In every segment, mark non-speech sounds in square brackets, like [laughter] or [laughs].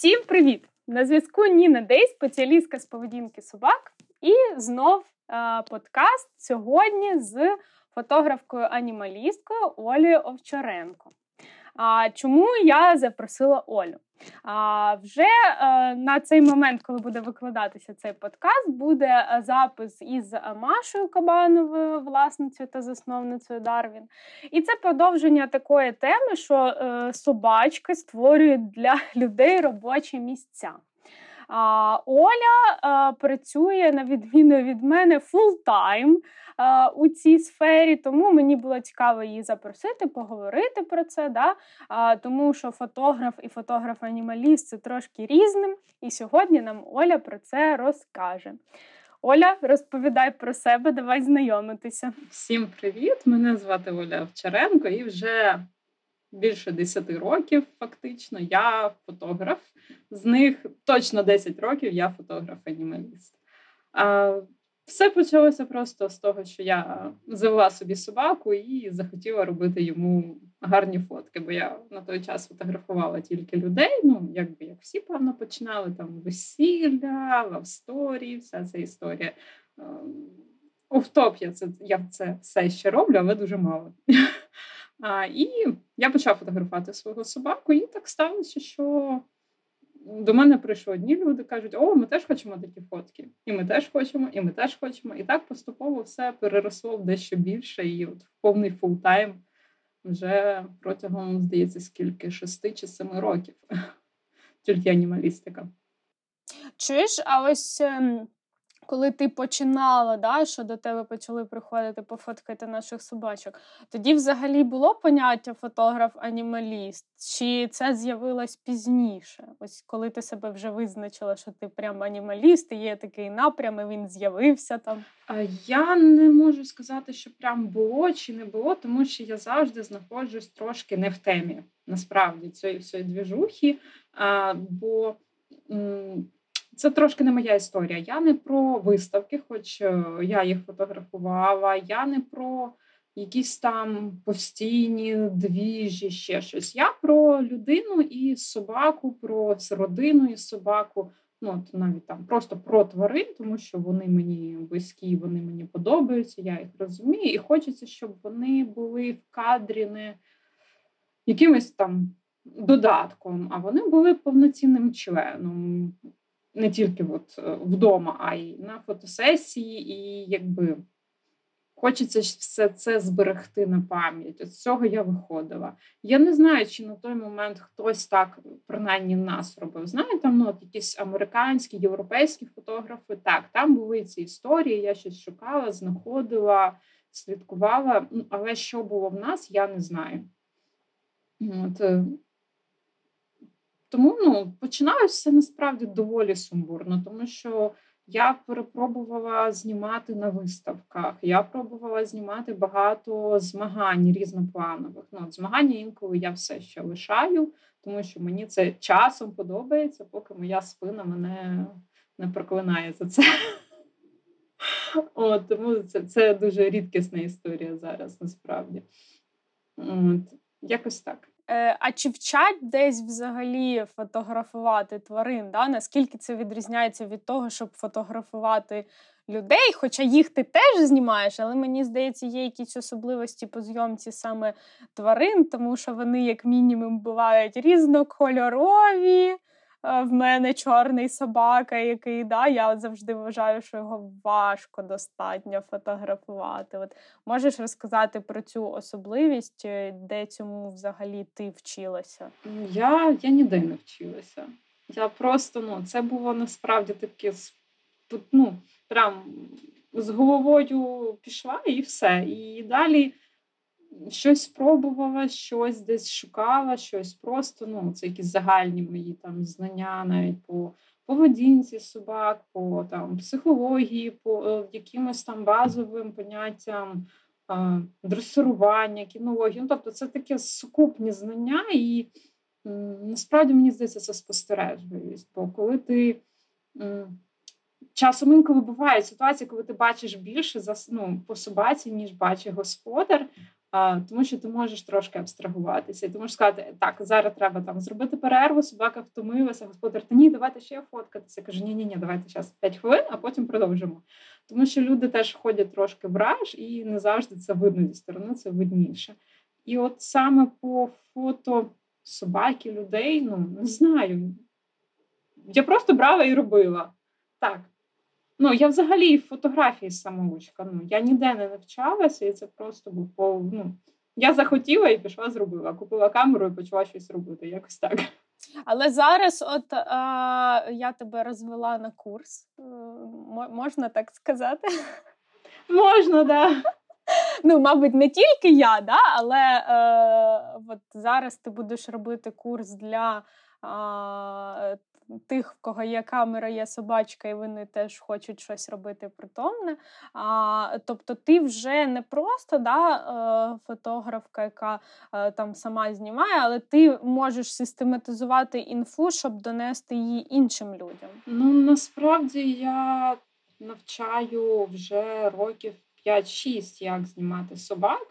Всім привіт! На зв'язку Ніна Дей, спеціалістка з поведінки собак, і знов е- подкаст сьогодні з фотографкою-анімалісткою Олею Овчаренко. А чому я запросила Олю? А вже е, на цей момент, коли буде викладатися цей подкаст, буде е, запис із Машою Кабановою, власницею та засновницею Дарвін. І це продовження такої теми, що е, собачки створюють для [laughs] людей робочі місця. А Оля а, працює на відміну від мене full-time у цій сфері, тому мені було цікаво її запросити, поговорити про це. Да? Тому що фотограф і фотограф-анімаліст це трошки різним. І сьогодні нам Оля про це розкаже. Оля, розповідай про себе, давай знайомитися. Всім привіт! Мене звати Оля Овчаренко, і вже більше 10 років, фактично, я фотограф. З них точно 10 років я фотограф-анімаліст. Все почалося просто з того, що я завела собі собаку і захотіла робити йому гарні фотки. Бо я на той час фотографувала тільки людей. Ну, якби як всі певно починали там весілля, love story, вся ця історія. Офтоп я це я це все ще роблю, але дуже мало. А, І я почав фотографувати свого собаку, і так сталося, що до мене прийшли одні люди, кажуть, о, ми теж хочемо такі фотки, і ми теж хочемо, і ми теж хочемо. І так поступово все переросло в дещо більше, і от в повний full-time вже протягом, здається, скільки шести чи семи років. Тільки анімалістика. Чуєш, а ось ем, коли ти починала, да, що до тебе почали приходити пофоткати наших собачок, тоді взагалі було поняття фотограф-анімаліст? Чи це з'явилось пізніше? Ось коли ти себе вже визначила, що ти прям анімаліст, і є такий напрям, і він з'явився там? Я не можу сказати, що прям було чи не було, тому що я завжди знаходжусь трошки не в темі насправді цієї всієї двіжухи, бо це трошки не моя історія. Я не про виставки, хоч е, я їх фотографувала, я не про якісь там постійні двіжі, ще щось. Я про людину і собаку, про родину і собаку. Ну, от навіть там просто про тварин, тому що вони мені близькі, вони мені подобаються, я їх розумію, і хочеться, щоб вони були в кадрі не якимось там додатком, а вони були повноцінним членом не тільки от е, вдома, а й на фотосесії, і якби хочеться все це зберегти на пам'ять. З цього я виходила. Я не знаю, чи на той момент хтось так принаймні нас робив. Знаєте, ну от якісь американські, європейські фотографи. Так, там були ці історії. Я щось шукала, знаходила, слідкувала. Але що було в нас, я не знаю. От, е, тому ну, починалося насправді доволі сумбурно, тому що я перепробувала знімати на виставках, я пробувала знімати багато змагань різнопланових. Ну, от Змагання інколи я все ще лишаю, тому що мені це часом подобається, поки моя спина мене не проклинає за це. [laughs] От, Тому це це дуже рідкісна історія зараз, насправді. От, Якось так. Е, а чи вчать десь взагалі фотографувати тварин? Да? Наскільки це відрізняється від того, щоб фотографувати людей? Хоча їх ти теж знімаєш, але мені здається, є якісь особливості по зйомці саме тварин, тому що вони, як мінімум, бувають різнокольорові. Е, в мене чорний собака, який да, я завжди вважаю, що його важко достатньо фотографувати. От Можеш розказати про цю особливість, е, де цьому взагалі ти вчилася? Я я ніде не вчилася. Я просто ну, це було насправді таке ну, прям з головою пішла і все. І далі щось спробувала, щось десь шукала, щось просто, ну, це якісь загальні мої там знання навіть по поведінці собак, по там психології, по е, якимось там базовим поняттям дресирування, кінології. Ну, тобто, це таке сукупні знання, і насправді мені здається, це спостережливість. Бо коли ти. Часом інколи буває ситуація, коли ти бачиш більше за ну, по собаці, ніж бачить господар. Тому що ти можеш трошки абстрагуватися, і ти можеш сказати, так, зараз треба там зробити перерву, собака втомилася, господар, та ні, давайте ще фоткатися. Каже, ні, ні, ні, давайте зараз 5 хвилин, а потім продовжимо. Тому що люди теж ходять трошки в раж, і не завжди це видно зі сторони, це видніше. І от саме по фото собаки, людей, ну не знаю. Я просто брала і робила. Так. Ну, я взагалі в фотографії самоучка. Ну, я ніде не навчалася, і це просто був ну, Я захотіла і пішла, зробила. Купила камеру і почала щось робити. Якось так. Але зараз, от а, я тебе розвела на курс, е, можна так сказати? Можна, так. Да. Ну, мабуть, не тільки я, да, але е, от зараз ти будеш робити курс для е, тих, в кого є камера, є собачка, і вони теж хочуть щось робити притомне. А, Тобто, ти вже не просто да, е, фотографка, яка е, там сама знімає, але ти можеш систематизувати інфу, щоб донести її іншим людям. Ну насправді я навчаю вже років 5-6, як знімати собак.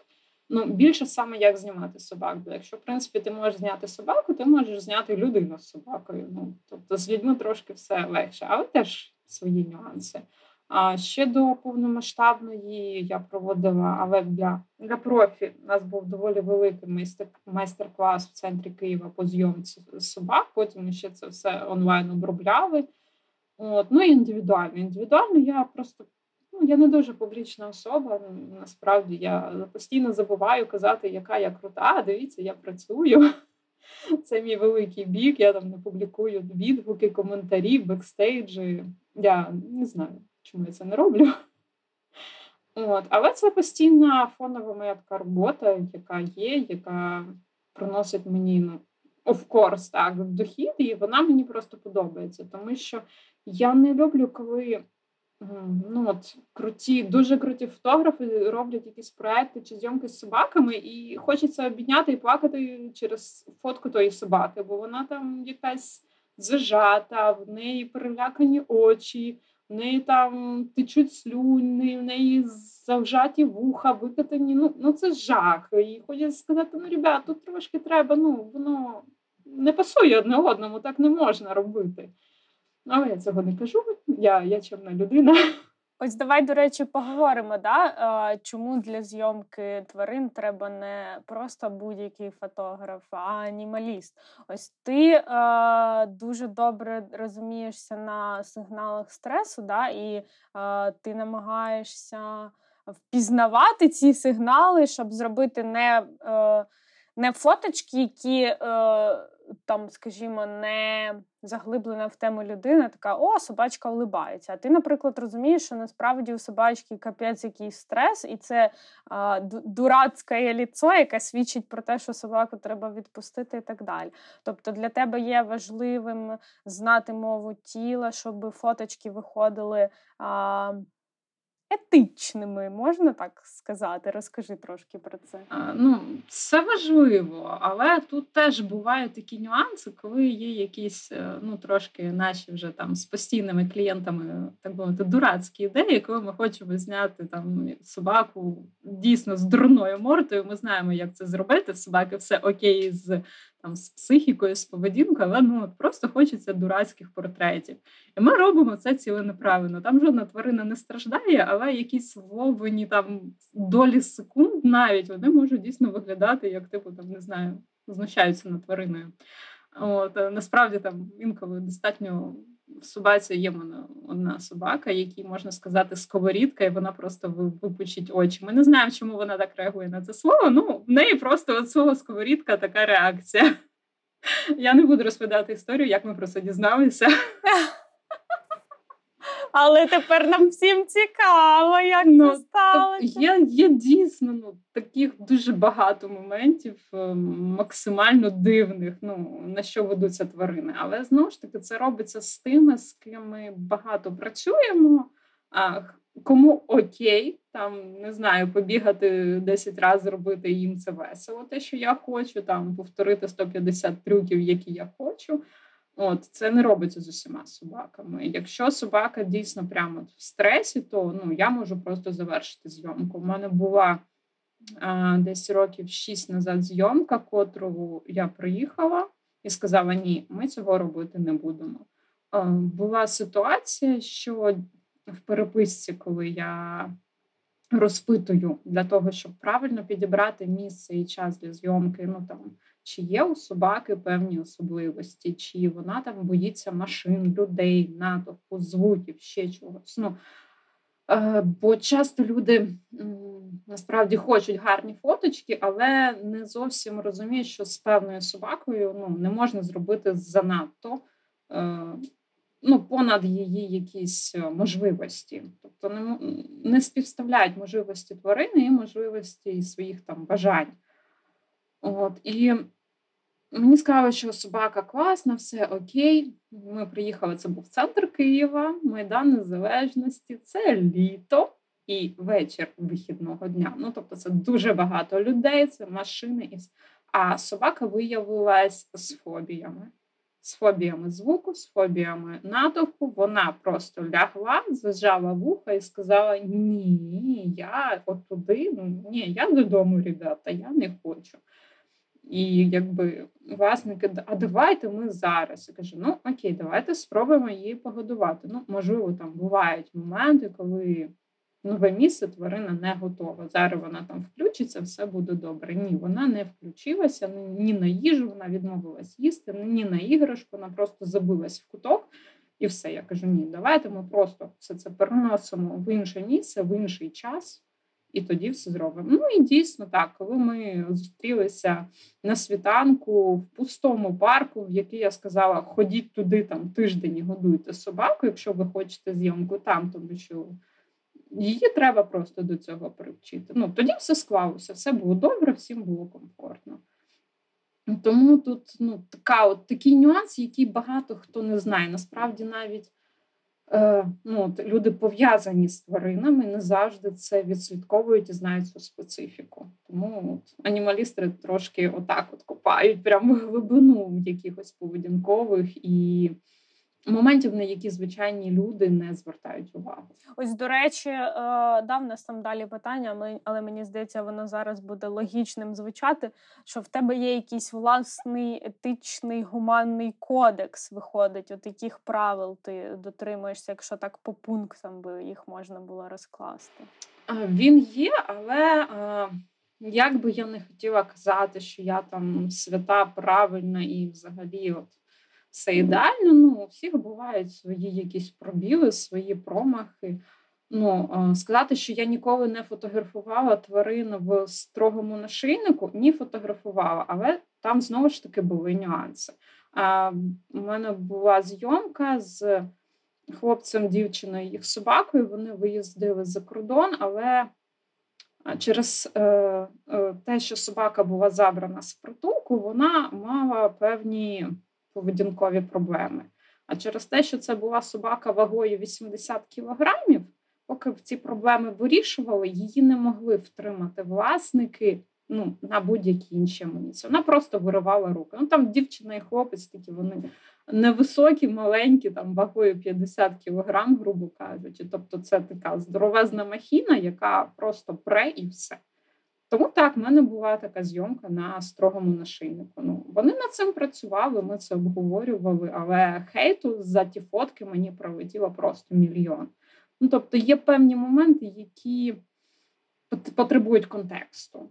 Ну, більше саме як знімати собак. Бо якщо, в принципі, ти можеш зняти собаку, ти можеш зняти людину з собакою. Ну, Тобто з людьми трошки все легше, але теж свої нюанси. А ще до повномасштабної я проводила, але для для профі у нас був доволі великий майстер, майстер-клас в центрі Києва по зйомці собак. Потім ще це все онлайн обробляли. От, Ну і індивідуально. Індивідуально я просто Ну, я не дуже публічна особа. Насправді я постійно забуваю казати, яка я крута. Дивіться, я працюю. [laughs] Це мій великий бік. Я там не публікую відгуки, коментарі, бекстейджі. Я не знаю, чому я це не роблю. От. Але це постійна фонова моя така робота, яка є, яка приносить мені ну, of course, так, дохід, і вона мені просто подобається, тому що я не люблю, коли ну от круті, дуже круті фотографи роблять якісь проекти чи зйомки з собаками, і хочеться обідняти і плакати через фотку тої собаки, бо вона там якась зажата, в неї перелякані очі, в неї там течуть слюни, в неї завжаті вуха, викатані. Ну ну це жах. І хочеться сказати: ну, ребят, тут трошки треба, ну воно не пасує одне одному, так не можна робити. Але я цього не кажу. Я я чемна людина. Ось давай, до речі, поговоримо, да? чому для зйомки тварин треба не просто будь-який фотограф, а анімаліст. Ось ти е, дуже добре розумієшся на сигналах стресу, да? і е, ти намагаєшся впізнавати ці сигнали, щоб зробити не е, не фоточки, які е, там, скажімо, не заглиблена в тему людина, така о, собачка улибається. А ти, наприклад, розумієш, що насправді у собачки капець якийсь стрес, і це а, дурацьке ліцо, яке свідчить про те, що собаку треба відпустити і так далі. Тобто для тебе є важливим знати мову тіла, щоб фоточки виходили. А, етичними, можна так сказати? Розкажи трошки про це. А, ну, Це важливо, але тут теж бувають такі нюанси, коли є якісь е, ну, трошки наші вже там з постійними клієнтами, так мовити, дурацькі ідеї, коли ми хочемо зняти там собаку дійсно з дурною мордою. Ми знаємо, як це зробити. Собаки все окей з там з психікою, з поведінкою, але ну просто хочеться дурацьких портретів. І ми робимо це ціленаправленно. Там жодна тварина не страждає, але якісь вловлені там долі секунд навіть вони можуть дійсно виглядати, як типу там не знаю, знущаються над твариною. От е, насправді там інколи достатньо в собаці є одна собака, якій можна сказати сковорідка, і вона просто випучить очі. Ми не знаємо, чому вона так реагує на це слово. Ну, в неї просто от слово сковорідка така реакція. [laughs] Я не буду розповідати історію, як ми про це дізналися. [laughs] Але тепер нам всім цікаво, як ну, це сталося. Є є дійсно ну, таких дуже багато моментів, е, максимально дивних, ну на що ведуться тварини. Але знову ж таки це робиться з тими, з ким ми багато працюємо. А Кому окей, там не знаю, побігати 10 разів зробити їм це весело, те, що я хочу, там повторити 150 трюків, які я хочу. От це не робиться з усіма собаками. Якщо собака дійсно прямо в стресі, то ну я можу просто завершити зйомку. У мене була десь років шість назад зйомка, котру я приїхала і сказала: ні, ми цього робити не будемо. Була ситуація, що в переписці, коли я розпитую для того, щоб правильно підібрати місце і час для зйомки, ну там чи є у собаки певні особливості, чи вона там боїться машин, людей, натовпу, звуків, ще чогось. Ну, е, Бо часто люди насправді хочуть гарні фоточки, але не зовсім розуміють, що з певною собакою ну, не можна зробити занадто е, ну, понад її якісь е, можливості. Тобто не не співставляють можливості тварини і можливості своїх там бажань. От, І мені сказали, що собака класна, все окей. Ми приїхали, це був центр Києва, Майдан Незалежності, це літо і вечір вихідного дня. Ну, тобто, це дуже багато людей, це машини. А собака виявилась з фобіями з фобіями звуку, з фобіями натовпу. Вона просто лягла, зажала вуха і сказала: Ні, я от туди, ну ні, я додому, ребята, я не хочу. І якби власники, а давайте ми зараз. Я кажу, ну окей, давайте спробуємо її погодувати. Ну, можливо, там бувають моменти, коли нове місце тварина не готова. Зараз вона там включиться, все буде добре. Ні, вона не включилася ні на їжу, вона відмовилась їсти, ні на іграшку, вона просто забилась в куток. І все, я кажу: ні, давайте ми просто все це переносимо в інше місце, в інший час, і тоді все зробимо. Ну і дійсно так, коли ми зустрілися на світанку в пустому парку, в який я сказала, ходіть туди там тиждень і годуйте собаку, якщо ви хочете зйомку там, тому що її треба просто до цього привчити. Ну, Тоді все склалося, все було добре, всім було комфортно. Тому тут ну, така от, такий нюанс, який багато хто не знає. Насправді навіть ну, от, люди пов'язані з тваринами не завжди це відслідковують і знають цю специфіку. Тому от, анімалісти трошки отак от копають прямо глибину якихось поведінкових і моментів, на які звичайні люди не звертають увагу. Ось до речі, е, дав нас там далі питання, але мені здається, воно зараз буде логічним звучати. Що в тебе є якийсь власний етичний гуманний кодекс, виходить, от яких правил ти дотримуєшся, якщо так по пунктам би їх можна було розкласти? Він є, але. Як би я не хотіла казати, що я там свята правильна і взагалі от все ідеально. Ну, у всіх бувають свої якісь пробіли, свої промахи. Ну, Сказати, що я ніколи не фотографувала тварин в строгому нашийнику, ні фотографувала, але там знову ж таки були нюанси. А, У мене була зйомка з хлопцем, дівчиною, їх собакою. Вони виїздили за кордон, але через е, е, те, що собака була забрана з притулку, вона мала певні поведінкові проблеми. А через те, що це була собака вагою 80 кілограмів, поки ці проблеми вирішували, її не могли втримати власники ну, на будь-які інші амуніції. Вона просто виривала руки. Ну там дівчина і хлопець, такі вони невисокі, маленькі, там вагою 50 кілограм, грубо кажучи. Тобто, це така здоровезна махіна, яка просто пре і все. Тому так, в мене була така зйомка на строгому нашийнику. Ну, Вони над цим працювали, ми це обговорювали, але хейту за ті фотки мені пролетіло просто мільйон. Ну, Тобто є певні моменти, які потребують контексту.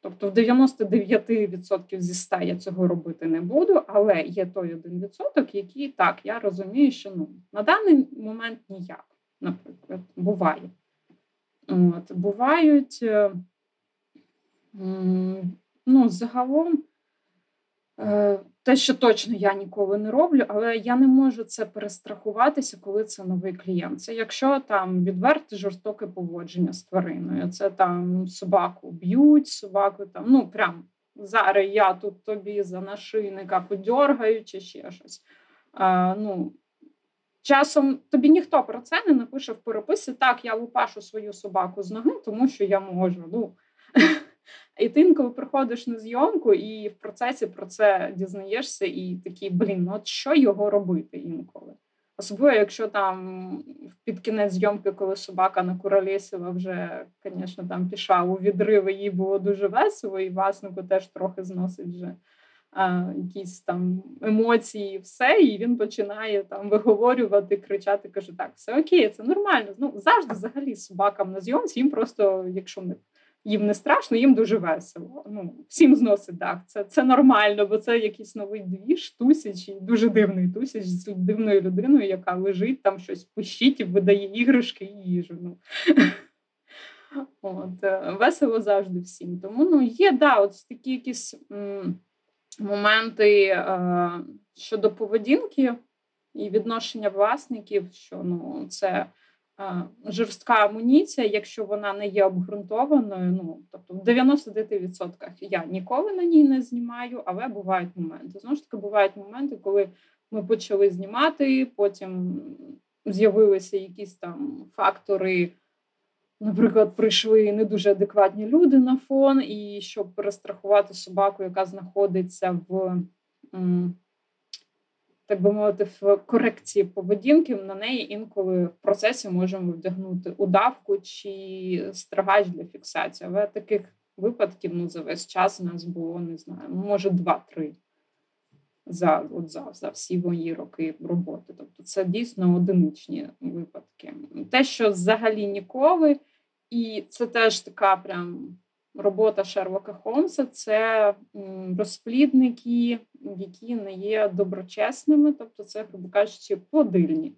Тобто, в 99% зі 100 я цього робити не буду, але є той один відсоток, який так, я розумію, що ну, на даний момент ніяк, наприклад, буває. От, Бувають. Е, Ну, загалом, е, те, що точно я ніколи не роблю, але я не можу це перестрахуватися, коли це новий клієнт. Це якщо там відверте жорстоке поводження з твариною, це там собаку б'ють, собаку там, ну прям зараз я тут тобі за нашийника подьоргаю чи ще щось. А, ну, Часом тобі ніхто про це не напише в переписі. Так, я лупашу свою собаку з ноги, тому що я можу. Ну, [laughs] і ти інколи приходиш на зйомку, і в процесі про це дізнаєшся, і такий, блін, ну от що його робити інколи? Особливо, якщо там під кінець зйомки, коли собака на накуролесила, вже, звісно, там пішла у відриви, їй було дуже весело, і власнику теж трохи зносить вже а, якісь там емоції, все, і він починає там виговорювати, кричати, каже: так, все окей, це нормально. Ну, завжди взагалі собакам на зйомці, їм просто, якщо не їм не страшно, їм дуже весело. Ну, Всім зносить так. Це це нормально, бо це якийсь новий двіж, тусяч, і дуже дивний тусяч з дивною людиною, яка лежить там щось пищить і видає іграшки і їжу. Ну. От, е, Весело завжди всім. Тому ну, є да, от такі якісь м, моменти е, щодо поведінки і відношення власників, що ну, це жорстка амуніція, якщо вона не є обґрунтованою. Ну тобто, в 99% я ніколи на ній не знімаю, але бувають моменти. Знову ж таки, бувають моменти, коли ми почали знімати, потім з'явилися якісь там фактори. Наприклад, прийшли не дуже адекватні люди на фон, і щоб перестрахувати собаку, яка знаходиться в так би мовити, в корекції поведінки на неї інколи в процесі можемо вдягнути удавку чи страгач для фіксації. Але таких випадків ну, за весь час у нас було, не знаю, може два-три за от за, за всі мої роки роботи. Тобто це дійсно одиничні випадки. Те, що взагалі ніколи, і це теж така прям робота Шерлока Холмса це розплідники, які не є доброчесними, тобто це, грубо кажучи, подильні.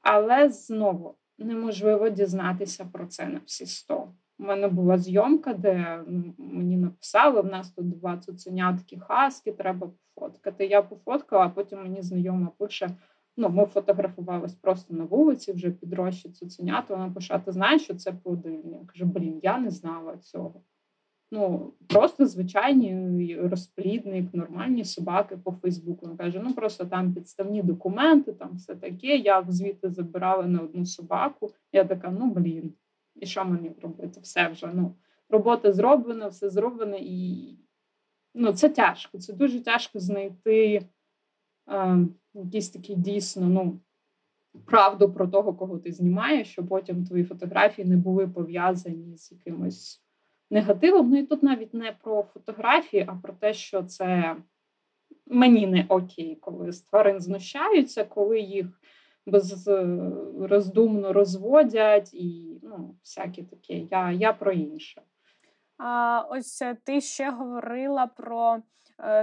Але знову неможливо дізнатися про це на всі сто. У мене була зйомка, де мені написали: в нас тут два цуценятки хаски, треба пофоткати. Я пофоткала, а потім мені знайома пише: ну, ми фотографувались просто на вулиці, вже підрощі цуценята. Вона пише, ти знаєш, що це плодильня? Я кажу, блін, я не знала цього. Ну, просто звичайний розплідник, нормальні собаки по Фейсбуку. Він каже, ну просто там підставні документи, там все таке. Я звідти забирала на одну собаку. Я така, ну блін, і що мені робити? Все вже ну, робота зроблена, все зроблено, і ну, це тяжко. Це дуже тяжко знайти е, якісь такі дійсно ну, правду про того, кого ти знімаєш, щоб потім твої фотографії не були пов'язані з якимось негативом. Ну і тут навіть не про фотографії, а про те, що це мені не окей, коли з тварин знущаються, коли їх безроздумно розводять і ну, всяке таке. Я, Я про інше. А ось е, ти ще говорила про е,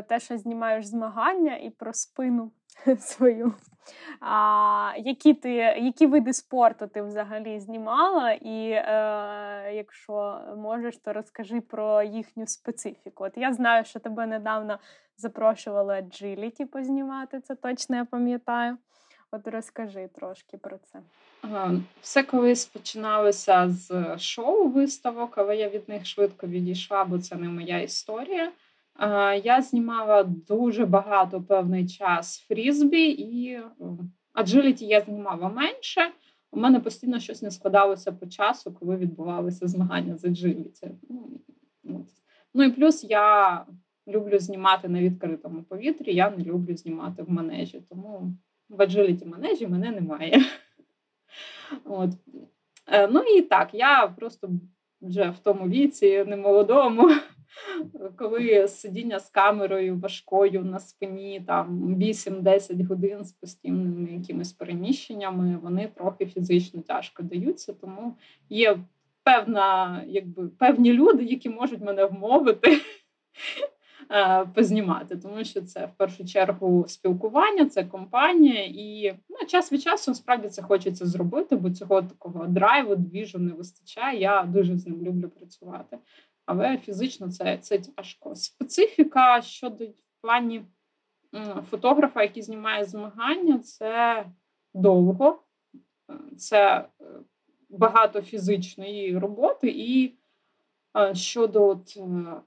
те, що знімаєш змагання, і про спину [laughs] свою. А, Які ти, які види спорту ти взагалі знімала? І е, якщо можеш, то розкажи про їхню специфіку. От я знаю, що тебе недавно запрошували Agility познімати, це точно я пам'ятаю. От розкажи трошки про це. Все колись починалося з шоу виставок, але я від них швидко відійшла, бо це не моя історія. Я знімала дуже багато певний час фрізбі, і аджиліті я знімала менше. У мене постійно щось не складалося по часу, коли відбувалися змагання з аджиліті. Ну, ну і плюс я люблю знімати на відкритому повітрі, я не люблю знімати в манежі, тому в аджиліті манежі мене немає. [laughs] От. Е, ну і так, я просто вже в тому віці, немолодому, коли сидіння з камерою важкою на спині, там 8-10 годин з постійними якимись переміщеннями, вони трохи фізично тяжко даються. Тому є певна, якби певні люди, які можуть мене вмовити. Е, познімати, тому що це в першу чергу спілкування, це компанія, і ну, час від часу справді це хочеться зробити, бо цього такого драйву, двіжу не вистачає. Я дуже з ним люблю працювати але фізично це це тяжко. Специфіка щодо в плані фотографа, який знімає змагання, це довго, це е, багато фізичної роботи, і е, щодо, от, е,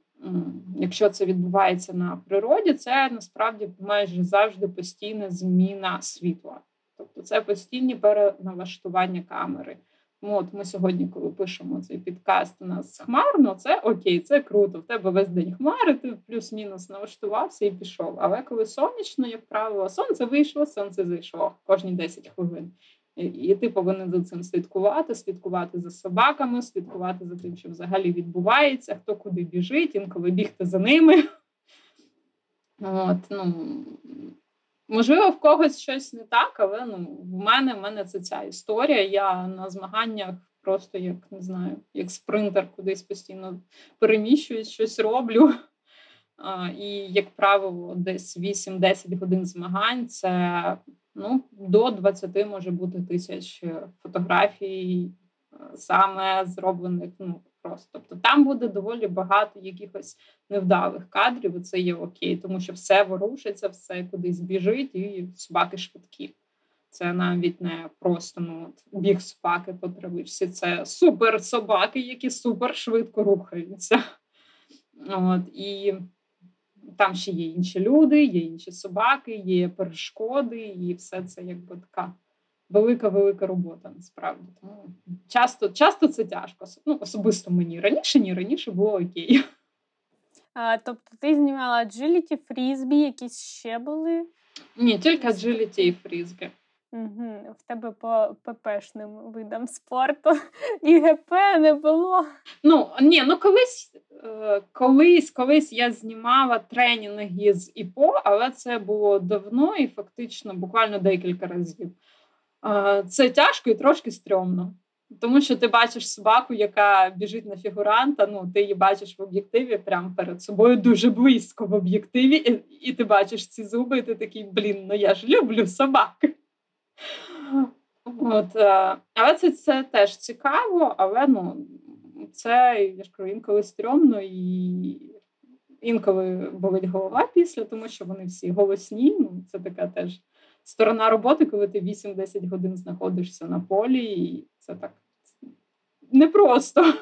якщо це відбувається на природі, це насправді майже завжди постійна зміна світла. Тобто це постійні переналаштування камери. Ну, от ми сьогодні, коли пишемо цей підкаст, у нас хмарно, це окей, це круто. В тебе весь день хмари, ти плюс-мінус налаштувався і пішов. Але коли сонячно, як правило, сонце вийшло, сонце зайшло кожні 10 хвилин. І, ти повинен за цим слідкувати, слідкувати за собаками, слідкувати за тим, що взагалі відбувається, хто куди біжить, інколи бігти за ними. От, ну, Можливо, в когось щось не так, але ну, в мене в мене це ця історія. Я на змаганнях просто як не знаю, як спринтер кудись постійно переміщуюсь, щось роблю. А, І, як правило, десь 8-10 годин змагань це ну, до 20 може бути тисяч фотографій, саме зроблених ну, просто. Тобто там буде доволі багато якихось невдалих кадрів, і це є окей, тому що все ворушиться, все кудись біжить, і собаки швидкі. Це навіть не просто ну, біг собаки по травичці, це супер собаки, які супер швидко рухаються. От, І там ще є інші люди, є інші собаки, є перешкоди, і все це якби така велика велика робота насправді. Тому часто часто це тяжко. Ну, Особисто мені раніше ні, раніше було окей. А, Тобто ти знімала джиліті, фрізбі, якісь ще були? Ні, тільки джиліті і фрізбі. Угу. В тебе по ППшним видам спорту і ГП не було. Ну ні, ну колись е, колись, колись я знімала тренінги з ІПО, але це було давно і фактично буквально декілька разів. Це тяжко і трошки стрьомно. Тому що ти бачиш собаку, яка біжить на фігуранта, ну ти її бачиш в об'єктиві прямо перед собою дуже близько в об'єктиві, і, і ти бачиш ці зуби, і ти такий, блін, ну я ж люблю собак. От, е, Але це це теж цікаво, але ну, це я ж кажу, інколи стрьомно і інколи болить голова після, тому що вони всі голосні. Ну, Це така теж сторона роботи, коли ти 8-10 годин знаходишся на полі, і це так непросто.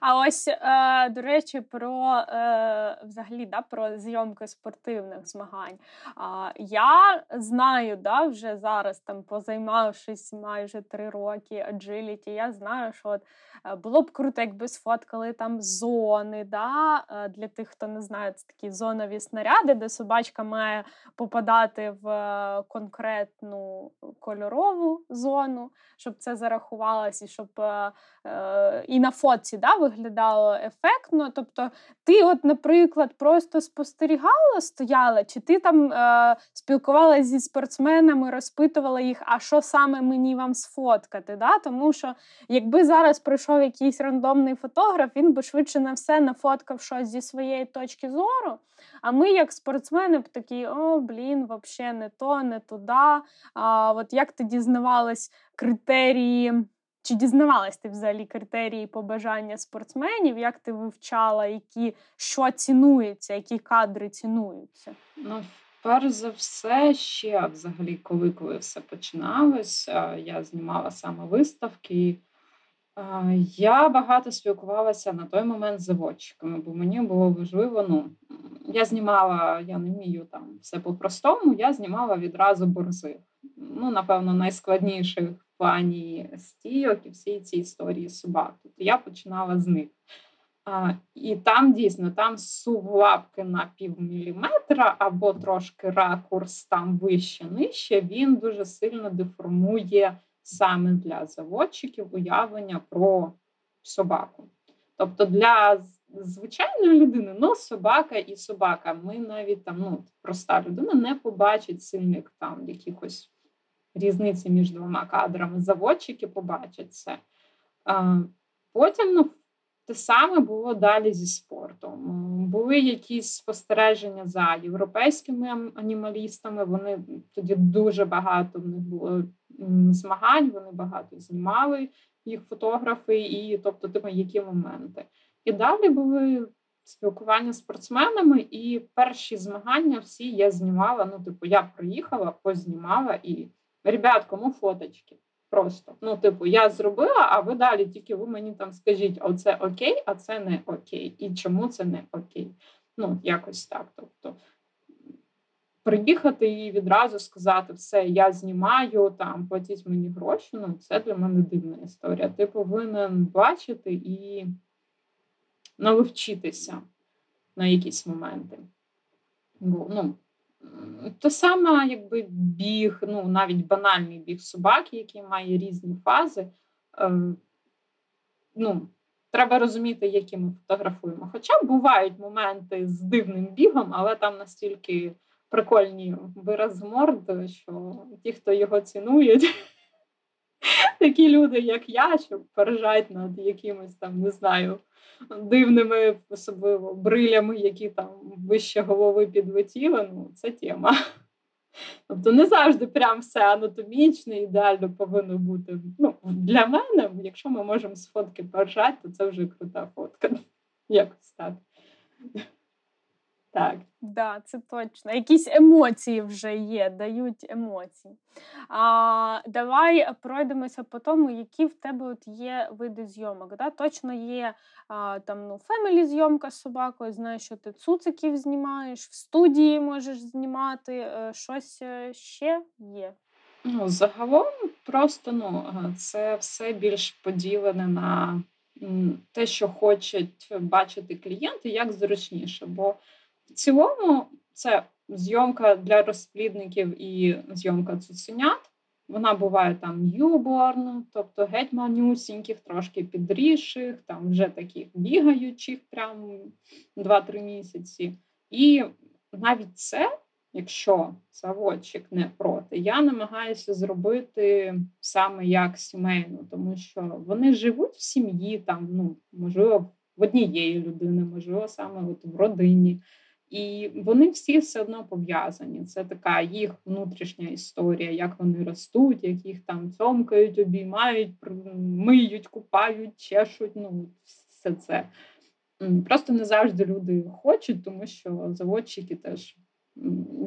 А ось, е, до речі, про е, взагалі да, про зйомки спортивних змагань. А, Я знаю, да, вже зараз там позаймавшись майже три роки аджиліті, я знаю, що от Е, було б круто, якби сфоткали там зони. да, е, Для тих, хто не знає, це такі зонові снаряди, де собачка має попадати в е, конкретну кольорову зону, щоб це зарахувалося, і щоб і на фотці да, виглядало ефектно. Тобто, ти, от, наприклад, просто спостерігала, стояла, чи ти там е, спілкувалася зі спортсменами, розпитувала їх, а що саме мені вам сфоткати? Да? Тому що якби зараз прийшов якийсь рандомний фотограф, він би швидше на все нафоткав щось зі своєї точки зору. А ми, як спортсмени, б такі: о, блін, взагалі не то, не туди. А от як ти дізнавалась критерії? Чи дізнавалась ти взагалі критерії побажання спортсменів? Як ти вивчала, які що цінується, які кадри цінуються? Ну, перш за все, ще взагалі, коли коли все починалось, я знімала саме виставки. Я багато спілкувалася на той момент з заводчиками, бо мені було важливо. Ну я знімала, я не вмію там все по-простому. Я знімала відразу борзих. Ну, напевно, найскладніших в плані стійок і всі ці історії собак. Тобто я починала з них. А, І там дійсно там сувлапки на пів міліметра або трошки ракурс там вище нижче. Він дуже сильно деформує саме для заводчиків уявлення про собаку. Тобто для звичайної людини, ну, собака і собака. Ми навіть там, ну, проста людина не побачить сильних там якихось різниці між двома кадрами. Заводчики побачать це. Потім, ну, те саме було далі зі спортом. Були якісь спостереження за європейськими анімалістами. Вони тоді дуже багато в них було змагань, вони багато знімали їх фотографи, і тобто, типу, які моменти. І далі були спілкування з спортсменами, і перші змагання всі я знімала. Ну, типу, я приїхала, познімала і ребят, кому фоточки. Просто, ну, типу, я зробила, а ви далі тільки ви мені там скажіть, оце окей, а це не окей. І чому це не окей? Ну, якось так. Тобто приїхати і відразу сказати все, я знімаю там, платіть мені гроші. Ну це для мене дивна історія. Ти повинен бачити і навчитися на якісь моменти. Бо, ну, те саме, якби біг, ну навіть банальний біг собаки, який має різні фази. Е, ну, Треба розуміти, які ми фотографуємо. Хоча бувають моменти з дивним бігом, але там настільки прикольні вираз морди, що ті, хто його цінують, такі люди, як я, що пережать над якимось там, не знаю, дивними особливо брилями, які там вище голови підлетіли, ну це тема. Тобто не завжди прям все анатомічно, ідеально повинно бути. Ну, Для мене, якщо ми можемо з фотки поржати, то це вже крута фотка. Якось так. Так. Да, це точно. Якісь емоції вже є, дають емоції. А, Давай пройдемося по тому, які в тебе от є види зйомок. Да? Точно є а, там ну, фемілі зйомка з собакою, знаю, що ти цуциків знімаєш, в студії можеш знімати, е, щось е, ще є. Ну, Загалом просто ну, це все більш поділене на те, що хочуть бачити клієнти, як зручніше. Бо в цілому, це зйомка для розплідників і зйомка цуценят. Вона буває там ньюборн, тобто геть манюсіньких, трошки підріших, там вже таких бігаючих, прям 2-3 місяці. І навіть це, якщо заводчик не проти, я намагаюся зробити саме як сімейну, тому що вони живуть в сім'ї, там, ну, можливо, в однієї людини, можливо, саме от в родині. І вони всі все одно пов'язані. Це така їх внутрішня історія, як вони ростуть, як їх там цьомкають, обіймають, миють, купають, чешуть. Ну, все це. Просто не завжди люди хочуть, тому що заводчики теж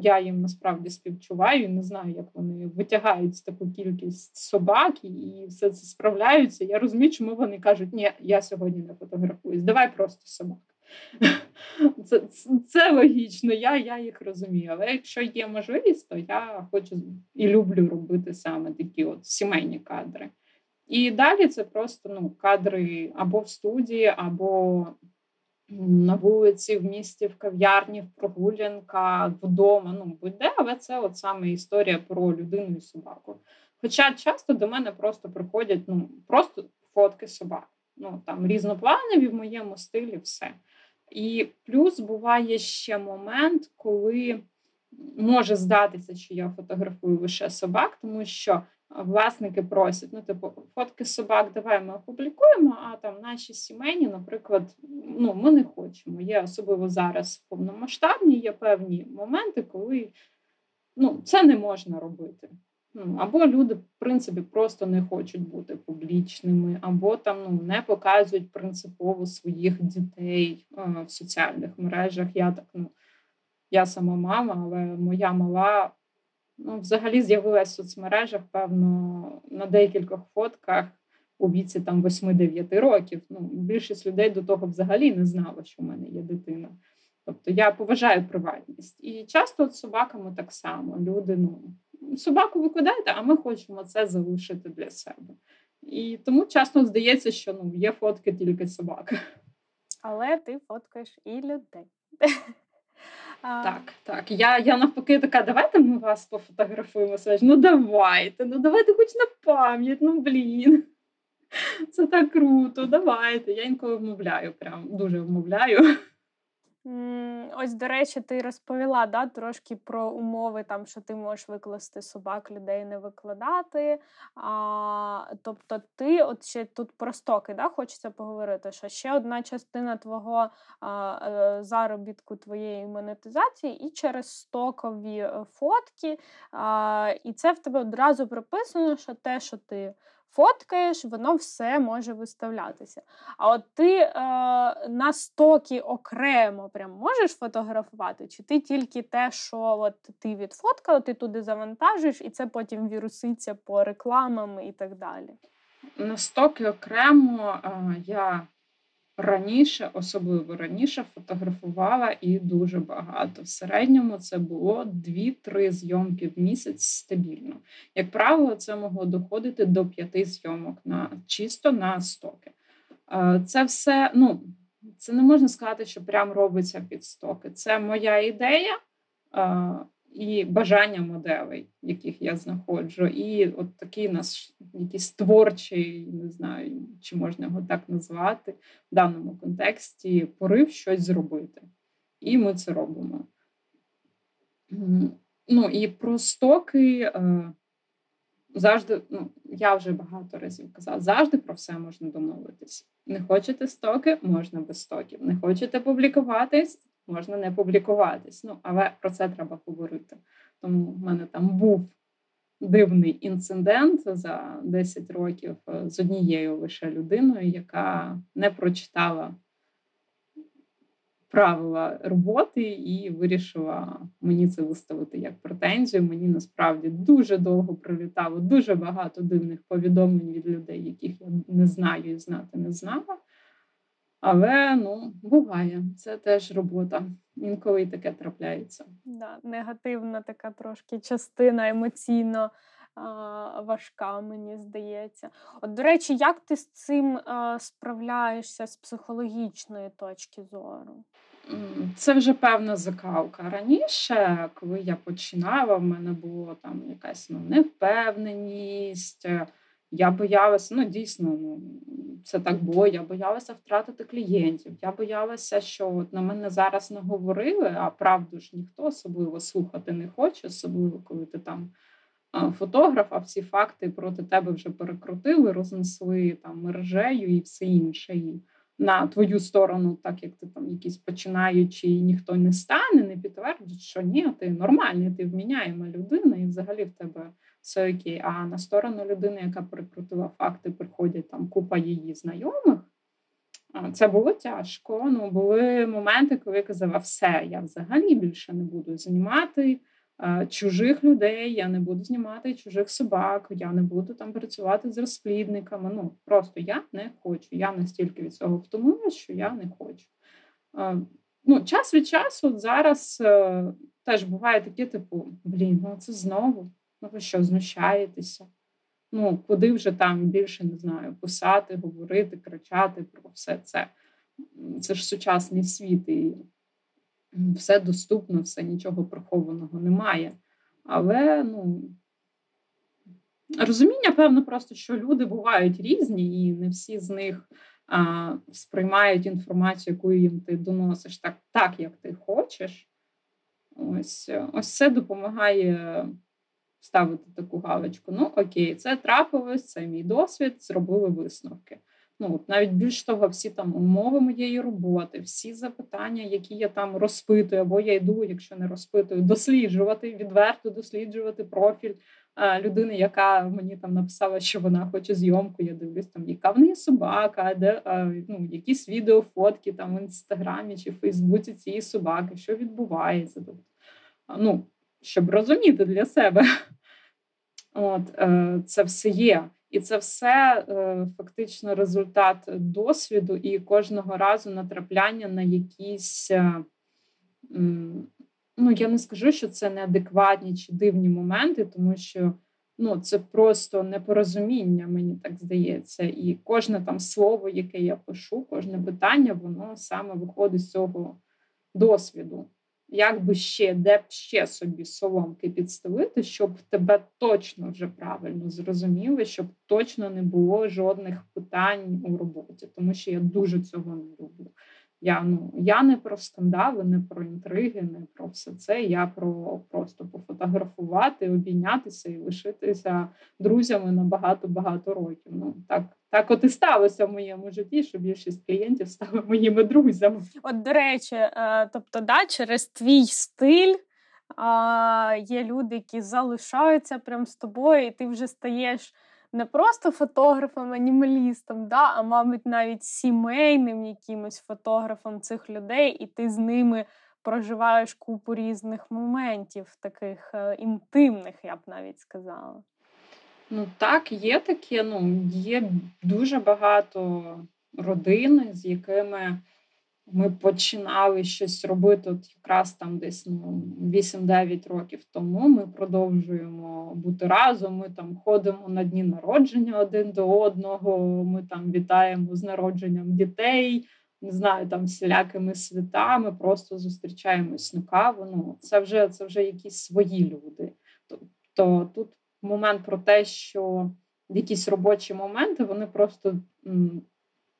я їм насправді співчуваю не знаю, як вони витягають таку кількість собак і все це справляються. Я розумію, чому вони кажуть, ні, я сьогодні не фотографуюсь, давай просто собак. [laughs] Це це логічно, я я їх розумію. Але якщо є можливість, то я хочу і люблю робити саме такі от сімейні кадри. І далі це просто ну, кадри або в студії, або на вулиці, в місті, в кав'ярні, в прогулянка, вдома. Ну, будь-де, але це от саме історія про людину і собаку. Хоча часто до мене просто приходять ну, просто фотки собак. Ну там різнопланові в моєму стилі все. І плюс буває ще момент, коли може здатися, що я фотографую лише собак, тому що власники просять, ну, типу, фотки собак, давай ми опублікуємо, а там наші сімейні, наприклад, ну, ми не хочемо. Є особливо зараз повномасштабні, є певні моменти, коли ну, це не можна робити. Ну, Або люди, в принципі, просто не хочуть бути публічними, або там ну, не показують принципово своїх дітей а, в соціальних мережах. Я так, ну, я сама мама, але моя мала ну, взагалі з'явилася в соцмережах, певно, на декількох фотках у віці там 8-9 років. Ну, Більшість людей до того взагалі не знала, що в мене є дитина. Тобто я поважаю приватність. І часто з собаками так само люди ну собаку викладаєте, а ми хочемо це залишити для себе. І тому часто здається, що ну, є фотки тільки собак. Але ти фоткаєш і людей. Так, так. Я я навпаки така, давайте ми вас пофотографуємо. Ну давайте, ну давайте хоч на пам'ять, ну блін. Це так круто, давайте. Я інколи вмовляю, прям дуже вмовляю. Ось, до речі, ти розповіла да, трошки про умови, там, що ти можеш викласти собак, людей не викладати. А, Тобто, ти от ще тут про стоки да, хочеться поговорити, що ще одна частина твого а, е, заробітку, твоєї монетизації, і через стокові е, фотки. А, І це в тебе одразу прописано, що те, що ти фоткаєш, воно все може виставлятися. А от ти е, на стокі окремо прям можеш фотографувати, чи ти тільки те, що от ти відфоткала, ти туди завантажуєш, і це потім віруситься по рекламам і так далі. На стоки окремо е, я раніше, особливо раніше, фотографувала і дуже багато. В середньому це було 2-3 зйомки в місяць стабільно. Як правило, це могло доходити до 5 зйомок на чисто на стоки. Це все, ну, це не можна сказати, що прям робиться під стоки. Це моя ідея і бажання моделей, яких я знаходжу, і от такий наш якийсь творчий, не знаю, чи можна його так назвати в даному контексті, порив щось зробити. І ми це робимо. Ну і про стоки е, завжди, ну, я вже багато разів казала, завжди про все можна домовитись. Не хочете стоки, можна без стоків. Не хочете публікуватись, можна не публікуватись. Ну, але про це треба говорити. Тому в мене там був дивний інцидент за 10 років е, з однією лише людиною, яка не прочитала правила роботи і вирішила мені це виставити як претензію. Мені насправді дуже довго прилітало дуже багато дивних повідомлень від людей, яких я не знаю і знати не знала. Але ну, буває, це теж робота. Інколи і таке трапляється. Да, Негативна така трошки частина емоційно а, важка, мені здається. От, до речі, як ти з цим а, справляєшся з психологічної точки зору? Це вже певна закалка. Раніше, коли я починала, в мене було там якась ну, невпевненість. Я боялася, ну дійсно, ну це так було. Я боялася втратити клієнтів. Я боялася, що от на мене зараз не говорили, а правду ж ніхто особливо слухати не хоче, особливо коли ти там фотограф, а всі факти проти тебе вже перекрутили, рознесли там мережею і все інше. І на твою сторону, так як ти там якийсь починаючий, ніхто не стане, не підтвердить, що ні, ти нормальний, ти вміняєма людина, і взагалі в тебе все окей. А на сторону людини, яка перекрутила факти, приходять там купа її знайомих. Це було тяжко. Ну, були моменти, коли я казала, все, я взагалі більше не буду знімати чужих людей, я не буду знімати чужих собак, я не буду там працювати з розплідниками. Ну, просто я не хочу. Я настільки від цього втомилася, що я не хочу. Ну, Час від часу от зараз е, теж буває таке, типу, блін, ну це знову. Ну, ви що, знущаєтеся? Ну, куди вже там більше не знаю, писати, говорити, кричати про все це. Це ж сучасний світ, і все доступно, все нічого прихованого немає. Але ну, розуміння, певно, просто, що люди бувають різні, і не всі з них а, сприймають інформацію, яку їм ти доносиш так, так як ти хочеш. Ось, Ось це допомагає ставити таку галочку. Ну, окей, це трапилось, це мій досвід, зробили висновки. Ну, навіть більш того, всі там умови моєї роботи, всі запитання, які я там розпитую, або я йду, якщо не розпитую, досліджувати, відверто досліджувати профіль а, людини, яка мені там написала, що вона хоче зйомку. Я дивлюсь, там яка в неї собака, де а, ну, якісь відео, фотки там в інстаграмі чи в Фейсбуці цієї собаки, що відбувається. Тобто, ну, щоб розуміти для себе. От е, це все є, і це все е, фактично результат досвіду і кожного разу натрапляння на якісь. Е, ну я не скажу, що це неадекватні чи дивні моменти, тому що ну це просто непорозуміння, мені так здається. І кожне там слово, яке я пишу, кожне питання, воно саме виходить з цього досвіду як би ще де б ще собі соломки підставити, щоб тебе точно вже правильно зрозуміли, щоб точно не було жодних питань у роботі, тому що я дуже цього не люблю. Я ну я не про скандали, не про інтриги, не про все це. Я про просто пофотографувати, обійнятися і лишитися друзями на багато багато років. Ну так так, от і сталося в моєму житті, що більшість клієнтів стали моїми друзями. От, до речі, е, тобто, да, через твій стиль. Є люди, які залишаються прям з тобою, і ти вже стаєш не просто фотографом, анімалістом, да, а, мабуть, навіть сімейним якимось фотографом цих людей, і ти з ними проживаєш купу різних моментів, таких е, інтимних, я б навіть сказала. Ну так, є таке. Ну, є дуже багато родини, з якими ми починали щось робити от якраз там десь ну, 8-9 років тому. Ми продовжуємо бути разом. Ми там ходимо на дні народження один до одного. Ми там вітаємо з народженням дітей. Не знаю, там всілякими святами, просто зустрічаємось на каву. Ну, це вже це вже якісь свої люди. То тут момент про те, що якісь робочі моменти вони просто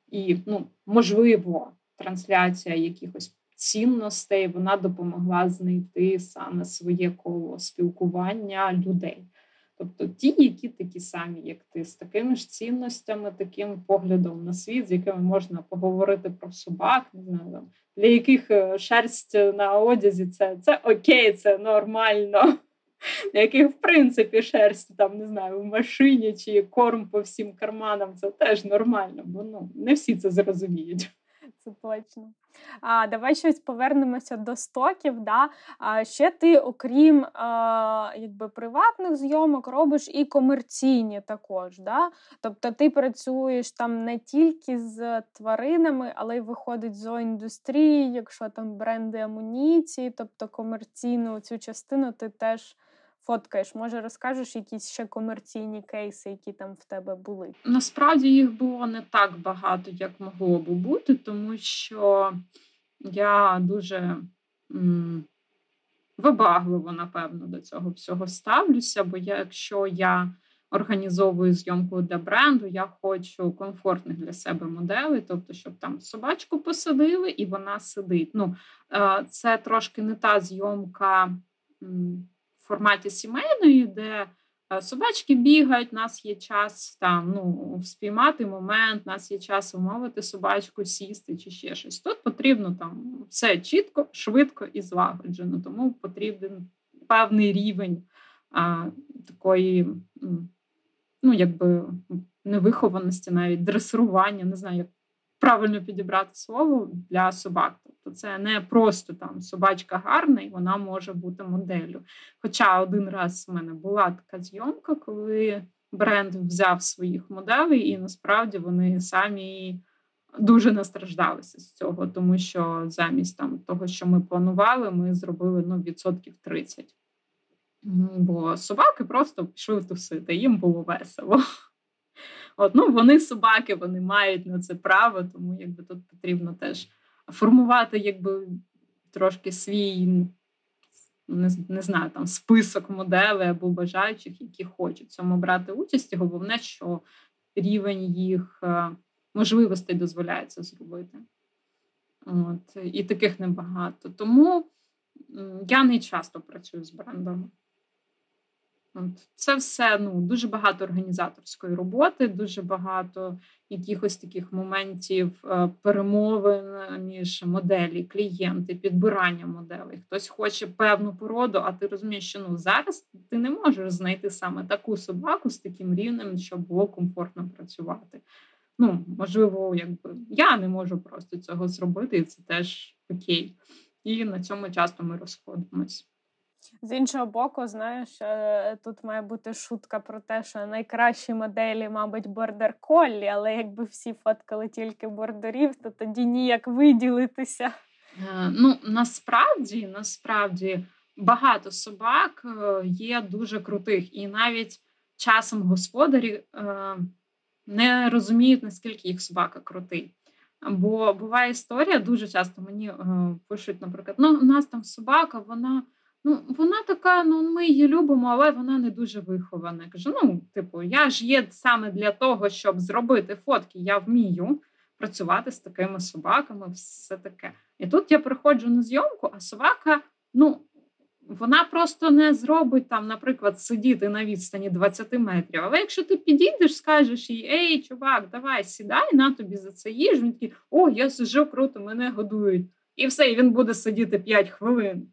і ну, можливо трансляція якихось цінностей, вона допомогла знайти саме своє коло спілкування людей. Тобто ті, які такі самі, як ти, з такими ж цінностями, таким поглядом на світ, з якими можна поговорити про собак, не знаю, там, для яких е, шерсть на одязі це це окей, це нормально. [laughs] Для яких, в принципі, шерсть там не знаю, в машині чи корм по всім карманам, це теж нормально, бо ну не всі це зрозуміють [laughs] це точно. А, Давай щось повернемося до стоків. Да? А, Ще ти, окрім а, якби, приватних зйомок, робиш і комерційні також. Да? Тобто ти працюєш там не тільки з тваринами, але й виходить з зооіндустрії, якщо там бренди амуніції, тобто комерційну цю частину ти теж фоткаєш. Може, розкажеш якісь ще комерційні кейси, які там в тебе були? Насправді їх було не так багато, як могло би бути, тому що я дуже м, вибагливо, напевно, до цього всього ставлюся. Бо я, якщо я організовую зйомку для бренду, я хочу комфортних для себе моделей, тобто, щоб там собачку посадили і вона сидить. Ну, е, Це трошки не та зйомка форматі сімейної, де е, собачки бігають, нас є час там ну, спіймати момент, нас є час умовити собачку, сісти чи ще щось. Тут потрібно там все чітко, швидко і злагоджено, тому потрібен певний рівень а, такої, ну, якби невихованості, навіть дресирування, не знаю, як правильно підібрати слово для собак. Тобто це не просто там собачка гарна, і вона може бути моделлю. Хоча один раз в мене була така зйомка, коли бренд взяв своїх моделей, і насправді вони самі дуже настраждалися з цього, тому що замість там того, що ми планували, ми зробили ну, відсотків 30. Бо собаки просто пішли тусити, їм було весело. От, ну, Вони собаки, вони мають на це право, тому якби тут потрібно теж формувати якби трошки свій не, не знаю, там список моделей або бажаючих, які хочуть в цьому брати участь. І головне, що рівень їх е, можливостей дозволяється зробити. От, І таких небагато. Тому я не часто працюю з брендами. Це все ну дуже багато організаторської роботи, дуже багато якихось таких моментів е, перемовин між моделі, клієнти, підбирання моделей. Хтось хоче певну породу, а ти розумієш, що ну зараз ти не можеш знайти саме таку собаку з таким рівнем, щоб було комфортно працювати. Ну, можливо, якби я не можу просто цього зробити, і це теж окей. І на цьому часто ми розходимось. З іншого боку, знаєш, е, тут має бути шутка про те, що найкращі моделі, мабуть, бордер коллі, але якби всі фоткали тільки бордерів, то тоді ніяк виділитися. Е, ну насправді, насправді багато собак е, є дуже крутих, і навіть часом господарі не розуміють, наскільки їх собака крутий. Бо буває історія дуже часто мені пишуть, наприклад, ну у нас там собака, вона. Ну, вона така, ну ми її любимо, але вона не дуже вихована. Я кажу: ну, типу, я ж є саме для того, щоб зробити фотки. Я вмію працювати з такими собаками, все таке. І тут я приходжу на зйомку, а собака, ну. Вона просто не зробить там, наприклад, сидіти на відстані 20 метрів. Але якщо ти підійдеш, скажеш їй, ей, чувак, давай сідай на тобі за це їж. Він такий, о, я сижу круто, мене годують. І все, і він буде сидіти 5 хвилин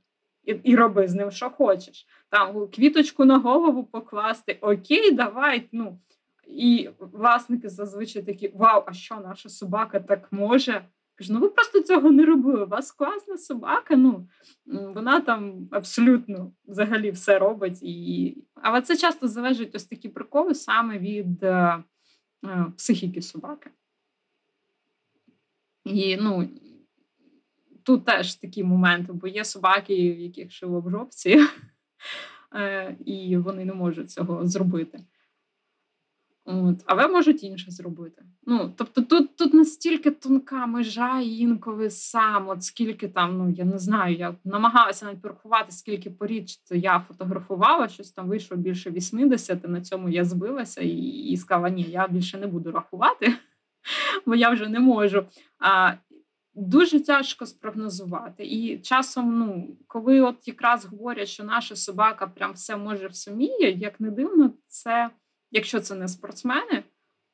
і роби з ним, що хочеш. Там квіточку на голову покласти, окей, давай. ну. І власники зазвичай такі: Вау, а що наша собака так може? Кажу, ну ви просто цього не робили. У вас класна собака. Ну вона там абсолютно взагалі все робить. І... Але це часто залежить ось такі приколи саме від е, е, психіки собаки. І ну, тут теж такі моменти, бо є собаки, в яких шило в жопці, [laughs] е, і вони не можуть цього зробити. От, Але можуть інше зробити. Ну, Тобто тут тут настільки тонка межа інколи сам, от скільки там, ну я не знаю, я намагалася навіть порахувати, скільки поріч я фотографувала, щось там вийшло більше 80, на цьому я збилася і і сказала, ні, я більше не буду рахувати, [laughs] бо я вже не можу. А, Дуже тяжко спрогнозувати. І часом, ну, коли от якраз говорять, що наша собака прям все може все вміє, як не дивно, це якщо це не спортсмени,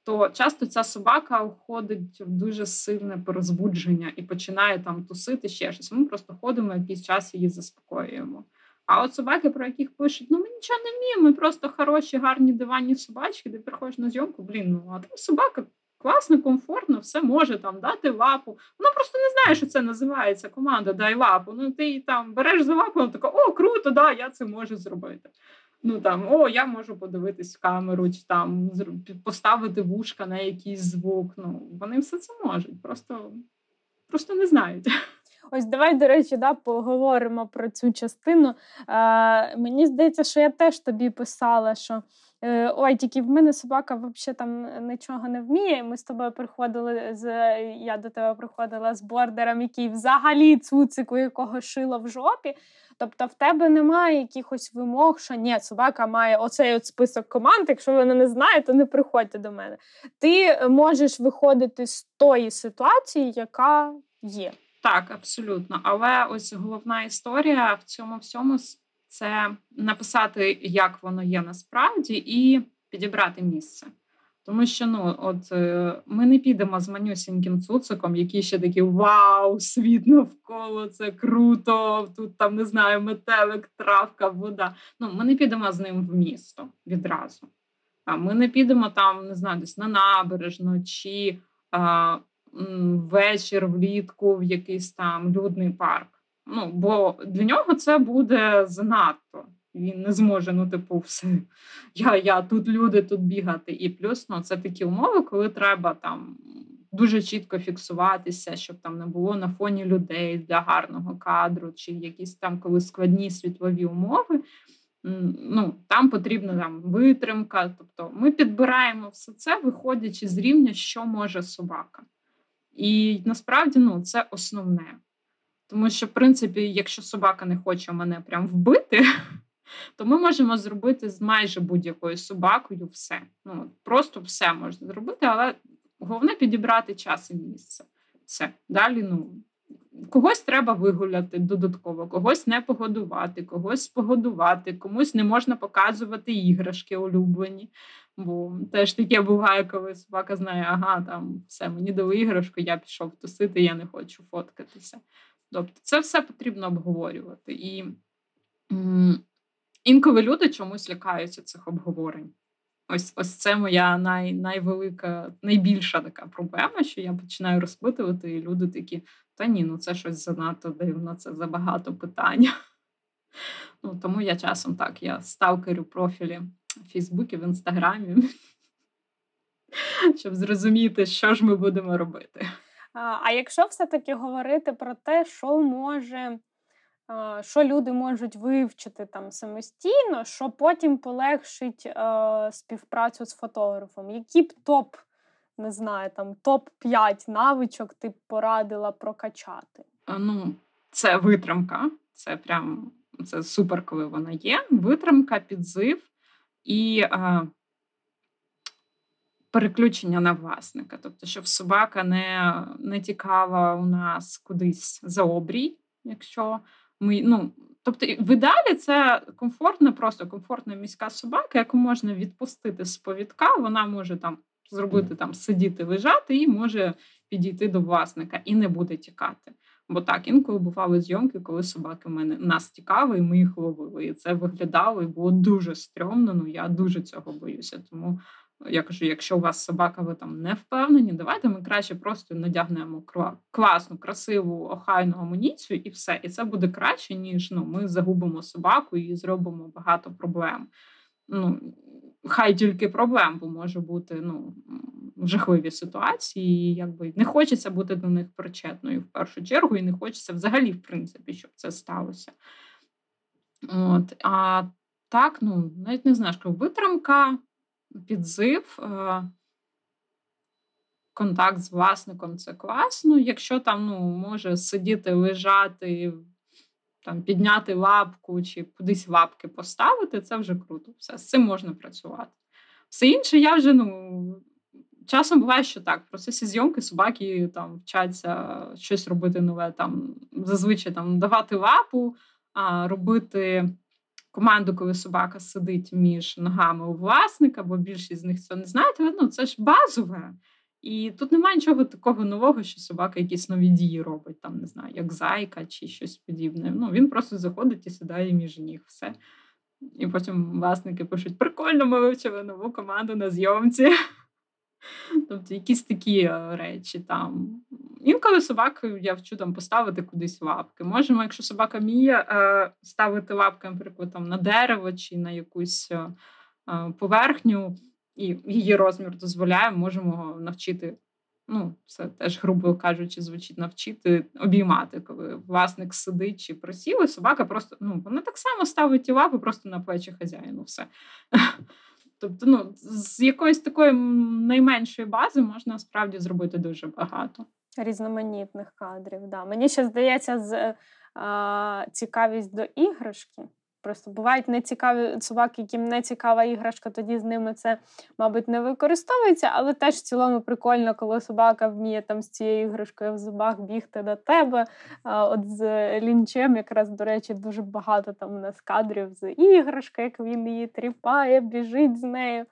то часто ця собака входить в дуже сильне порозбудження і починає там тусити ще щось. Ми просто ходимо якийсь час її заспокоюємо. А от собаки, про яких пишуть, ну ми нічого не вміємо, ми просто хороші, гарні диванні собачки, де приходиш на зйомку, блін, ну а там собака класно, комфортно, все може там дати лапу. Вона просто не знає, що це називається команда Дай лапу. Ну ти її там береш за лапу, вона така, о, круто, да, я це можу зробити. Ну там о, я можу подивитись в камеру, чи там поставити вушка на якийсь звук. Ну вони все це можуть, просто, просто не знають. Ось давай, до речі, да, поговоримо про цю частину. Е, Мені здається, що я теж тобі писала, що ой, тільки в мене собака взагалі там нічого не вміє. Ми з тобою приходили з я до тебе приходила з бордером, який взагалі цуцик, у якого шило в жопі. Тобто в тебе немає якихось вимог, що ні, собака має оцей от список команд. Якщо вона не знає, то не приходьте до мене. Ти можеш виходити з тої ситуації, яка є. Так, абсолютно. Але ось головна історія в цьому всьому це написати, як воно є насправді, і підібрати місце. Тому що ну, от е, ми не підемо з манюсіньким цуциком, який ще такий вау, світ навколо це круто! Тут там не знаю, метелик, травка, вода. Ну, ми не підемо з ним в місто відразу. А ми не підемо там, не знаю, десь на набережну чи а, вечір влітку в якийсь там людний парк. Ну, бо для нього це буде занадто. Він не зможе, ну, типу, все, я я тут люди, тут бігати. І плюс ну, це такі умови, коли треба там дуже чітко фіксуватися, щоб там не було на фоні людей для гарного кадру, чи якісь там коли складні світлові умови. Ну, Там потрібна там витримка. Тобто ми підбираємо все це, виходячи з рівня, що може собака. І насправді ну, це основне. Тому що, в принципі, якщо собака не хоче мене прям вбити, [laughs] то ми можемо зробити з майже будь-якою собакою все. Ну, Просто все можна зробити, але головне підібрати час і місце. Все. Далі, ну, когось треба вигуляти додатково, когось не погодувати, когось погодувати, комусь не можна показувати іграшки улюблені. Бо теж таке буває, коли собака знає, ага, там все, мені дали іграшку, я пішов тусити, я не хочу фоткатися. Тобто це все потрібно обговорювати. І Інколи люди чомусь лякаються цих обговорень. Ось ось це моя най, найвелика, найбільша така проблема, що я починаю розпитувати, і люди такі: та ні, ну це щось занадто дивно, це забагато питань. [laughs] Ну, Тому я часом так, я сталкерю профілі в Фейсбуці, в Інстаграмі, [laughs] щоб зрозуміти, що ж ми будемо робити. А якщо все-таки говорити про те, що може що люди можуть вивчити там самостійно, що потім полегшить співпрацю з фотографом. Які б топ, не знаю, там топ-5 навичок ти б порадила прокачати? Ну, це витримка, це прям це супер, коли вона є. Витримка, підзив і переключення на власника. Тобто, щоб собака не не тікала у нас кудись за обрій, якщо ми, ну, Тобто, в ідеалі це комфортна, просто комфортна міська собака, яку можна відпустити з повідка, вона може там зробити там сидіти, лежати і може підійти до власника і не буде тікати. Бо так, інколи бували зйомки, коли собаки в мене нас тікали, і ми їх ловили. І це виглядало і було дуже стрьомно. Ну я дуже цього боюся. Тому я кажу: якщо у вас собака, ви там не впевнені, давайте ми краще просто надягнемо класну, красиву, охайну амуніцію, і все. І це буде краще, ніж ну, ми загубимо собаку і зробимо багато проблем. Ну, хай тільки проблем, бо може бути ну, жахливі ситуації, і якби не хочеться бути до них причетною в першу чергу, і не хочеться взагалі, в принципі, щоб це сталося. От, А так, ну, навіть не знаю, що витримка, підзив. Е- Контакт з власником це класно. Якщо там ну, може сидіти, лежати, там підняти лапку чи кудись лапки поставити, це вже круто. Все, з цим можна працювати. Все інше, я вже ну. Часом буває, що так, в процесі зйомки собаки там вчаться щось робити нове, там зазвичай там давати лапу, а робити команду, коли собака сидить між ногами у власника, бо більшість з них цього не знають, але ну, це ж базове. І тут немає нічого такого нового, що собака якісь нові дії робить, там не знаю, як зайка чи щось подібне. Ну він просто заходить і сідає між ніг. Все. І потім власники пишуть: прикольно, ми вивчили нову команду на зйомці. Тобто якісь такі е, речі там. Інколи собаку я вчу там поставити кудись лапки. Можемо, якщо собака вміє е, ставити лапки, наприклад, там на дерево чи на якусь е, поверхню і її розмір дозволяє, можемо навчити. Ну, це теж, грубо кажучи, звучить навчити обіймати, коли власник сидить чи просів, і собака просто ну, вона так само ставить ті лапи просто на плечі хазяїну. все. Тобто, ну, з якоїсь такої найменшої бази можна справді зробити дуже багато. Різноманітних кадрів. Да. Мені ще здається, з е, цікавість до іграшки. Просто бувають нецікаві собаки, яким не цікава іграшка, тоді з ними це, мабуть, не використовується, але теж в цілому прикольно, коли собака вміє там з цією іграшкою в зубах бігти до тебе. От з лінчем, якраз, до речі, дуже багато там у нас кадрів з іграшкою, як він її тріпає, біжить з нею.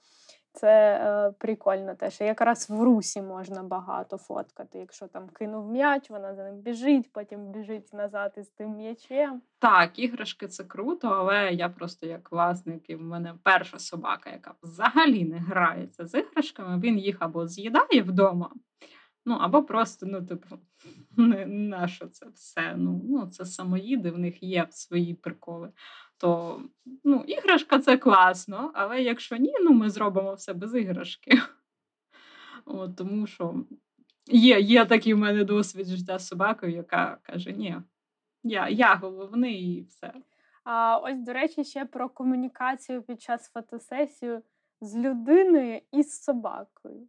Це е, прикольно теж. Якраз в русі можна багато фоткати. Якщо там кинув м'яч, вона за ним біжить, потім біжить назад із тим м'ячем. Так, іграшки це круто, але я просто як власник, і в мене перша собака, яка взагалі не грається з іграшками, він їх або з'їдає вдома, ну або просто, ну, типу, [laughs] не на що це все. Ну, ну це самоїди, в них є свої приколи то ну, іграшка це класно, але якщо ні, ну ми зробимо все без іграшки. От, Тому що є є такий в мене досвід життя з собакою, яка каже: Ні, я я головний і все. А ось, до речі, ще про комунікацію під час фотосесії з людиною і з собакою.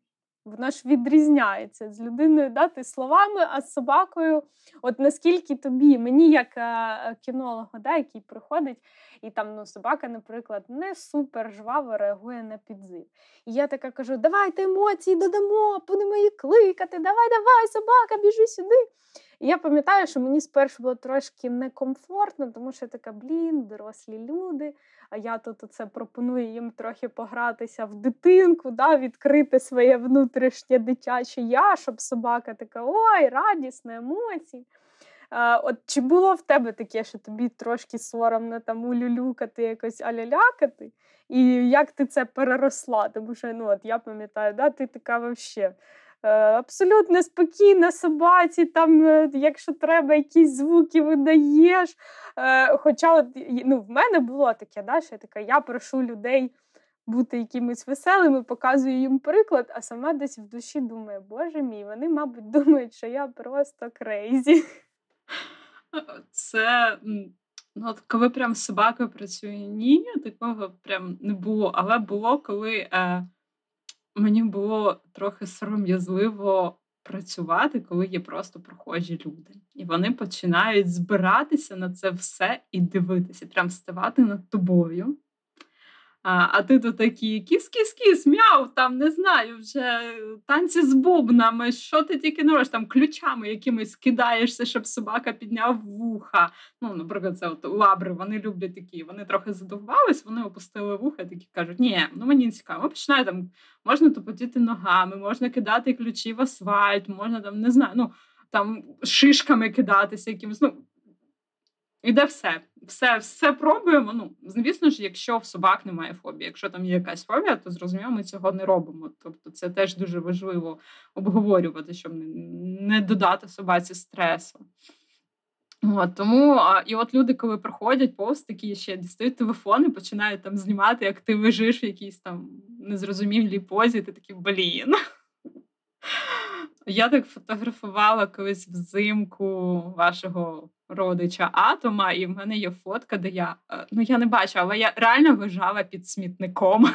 Воно ж відрізняється з людиною дати словами, а з собакою, от наскільки тобі, мені, як е, кінологу, да, який приходить, і там ну, собака, наприклад, не супер жваво реагує на підзив. І я така кажу: давайте емоції додамо, будемо її кликати, давай, давай, собака, біжи сюди. І я пам'ятаю, що мені спершу було трошки некомфортно, тому що така, блін, дорослі люди. А я тут оце пропоную їм трохи погратися в дитинку, да, відкрити своє внутрішнє дитяче я, щоб собака така ой, радісна, емоції. А, От Чи було в тебе таке, що тобі трошки соромно там улюлюкати, якось алялякати? І як ти це переросла? Тому що ну, от я пам'ятаю, да, ти така взагалі. Е, абсолютно спокійна собаці, там, е, якщо треба, якісь звуки видаєш. Е, хоча ну, в мене було таке, да, що я така, я прошу людей бути якимись веселими, показую їм приклад, а сама десь в душі думаю, боже мій, вони, мабуть, [laughs] думають, що я просто крейзі. Це ну, коли прям з собакою працює, ні, такого прям не було. Але було, коли е, мені було трохи сором'язливо працювати, коли є просто прохожі люди. І вони починають збиратися на це все і дивитися, прям ставати над тобою. А а ти тут такі кіс-кіс-кіс, мяу, там не знаю, вже танці з бубнами, що ти тільки не робиш, там ключами якимись кидаєшся, щоб собака підняв вуха. Ну, наприклад, це от лабри, вони люблять такі, вони трохи задовбались, вони опустили вуха такі кажуть, ні, ну мені не цікаво. Починає там, можна топотіти ногами, можна кидати ключі в асфальт, можна там, не знаю, ну там шишками кидатися якимось. ну, Іде все. Все все пробуємо. Ну, звісно ж, якщо в собак немає фобії, якщо там є якась фобія, то зрозуміло, ми цього не робимо. Тобто, це теж дуже важливо обговорювати, щоб не додати собаці стресу. От, Тому і от люди, коли проходять повз такі ще дістають телефон і починають там знімати, як ти лежиш в якійсь там незрозумілій позі, ти такий блін. Я так фотографувала колись взимку вашого родича Атома, і в мене є фотка, де я е, ну я не бачу, але я реально лежала під смітником. [laughs]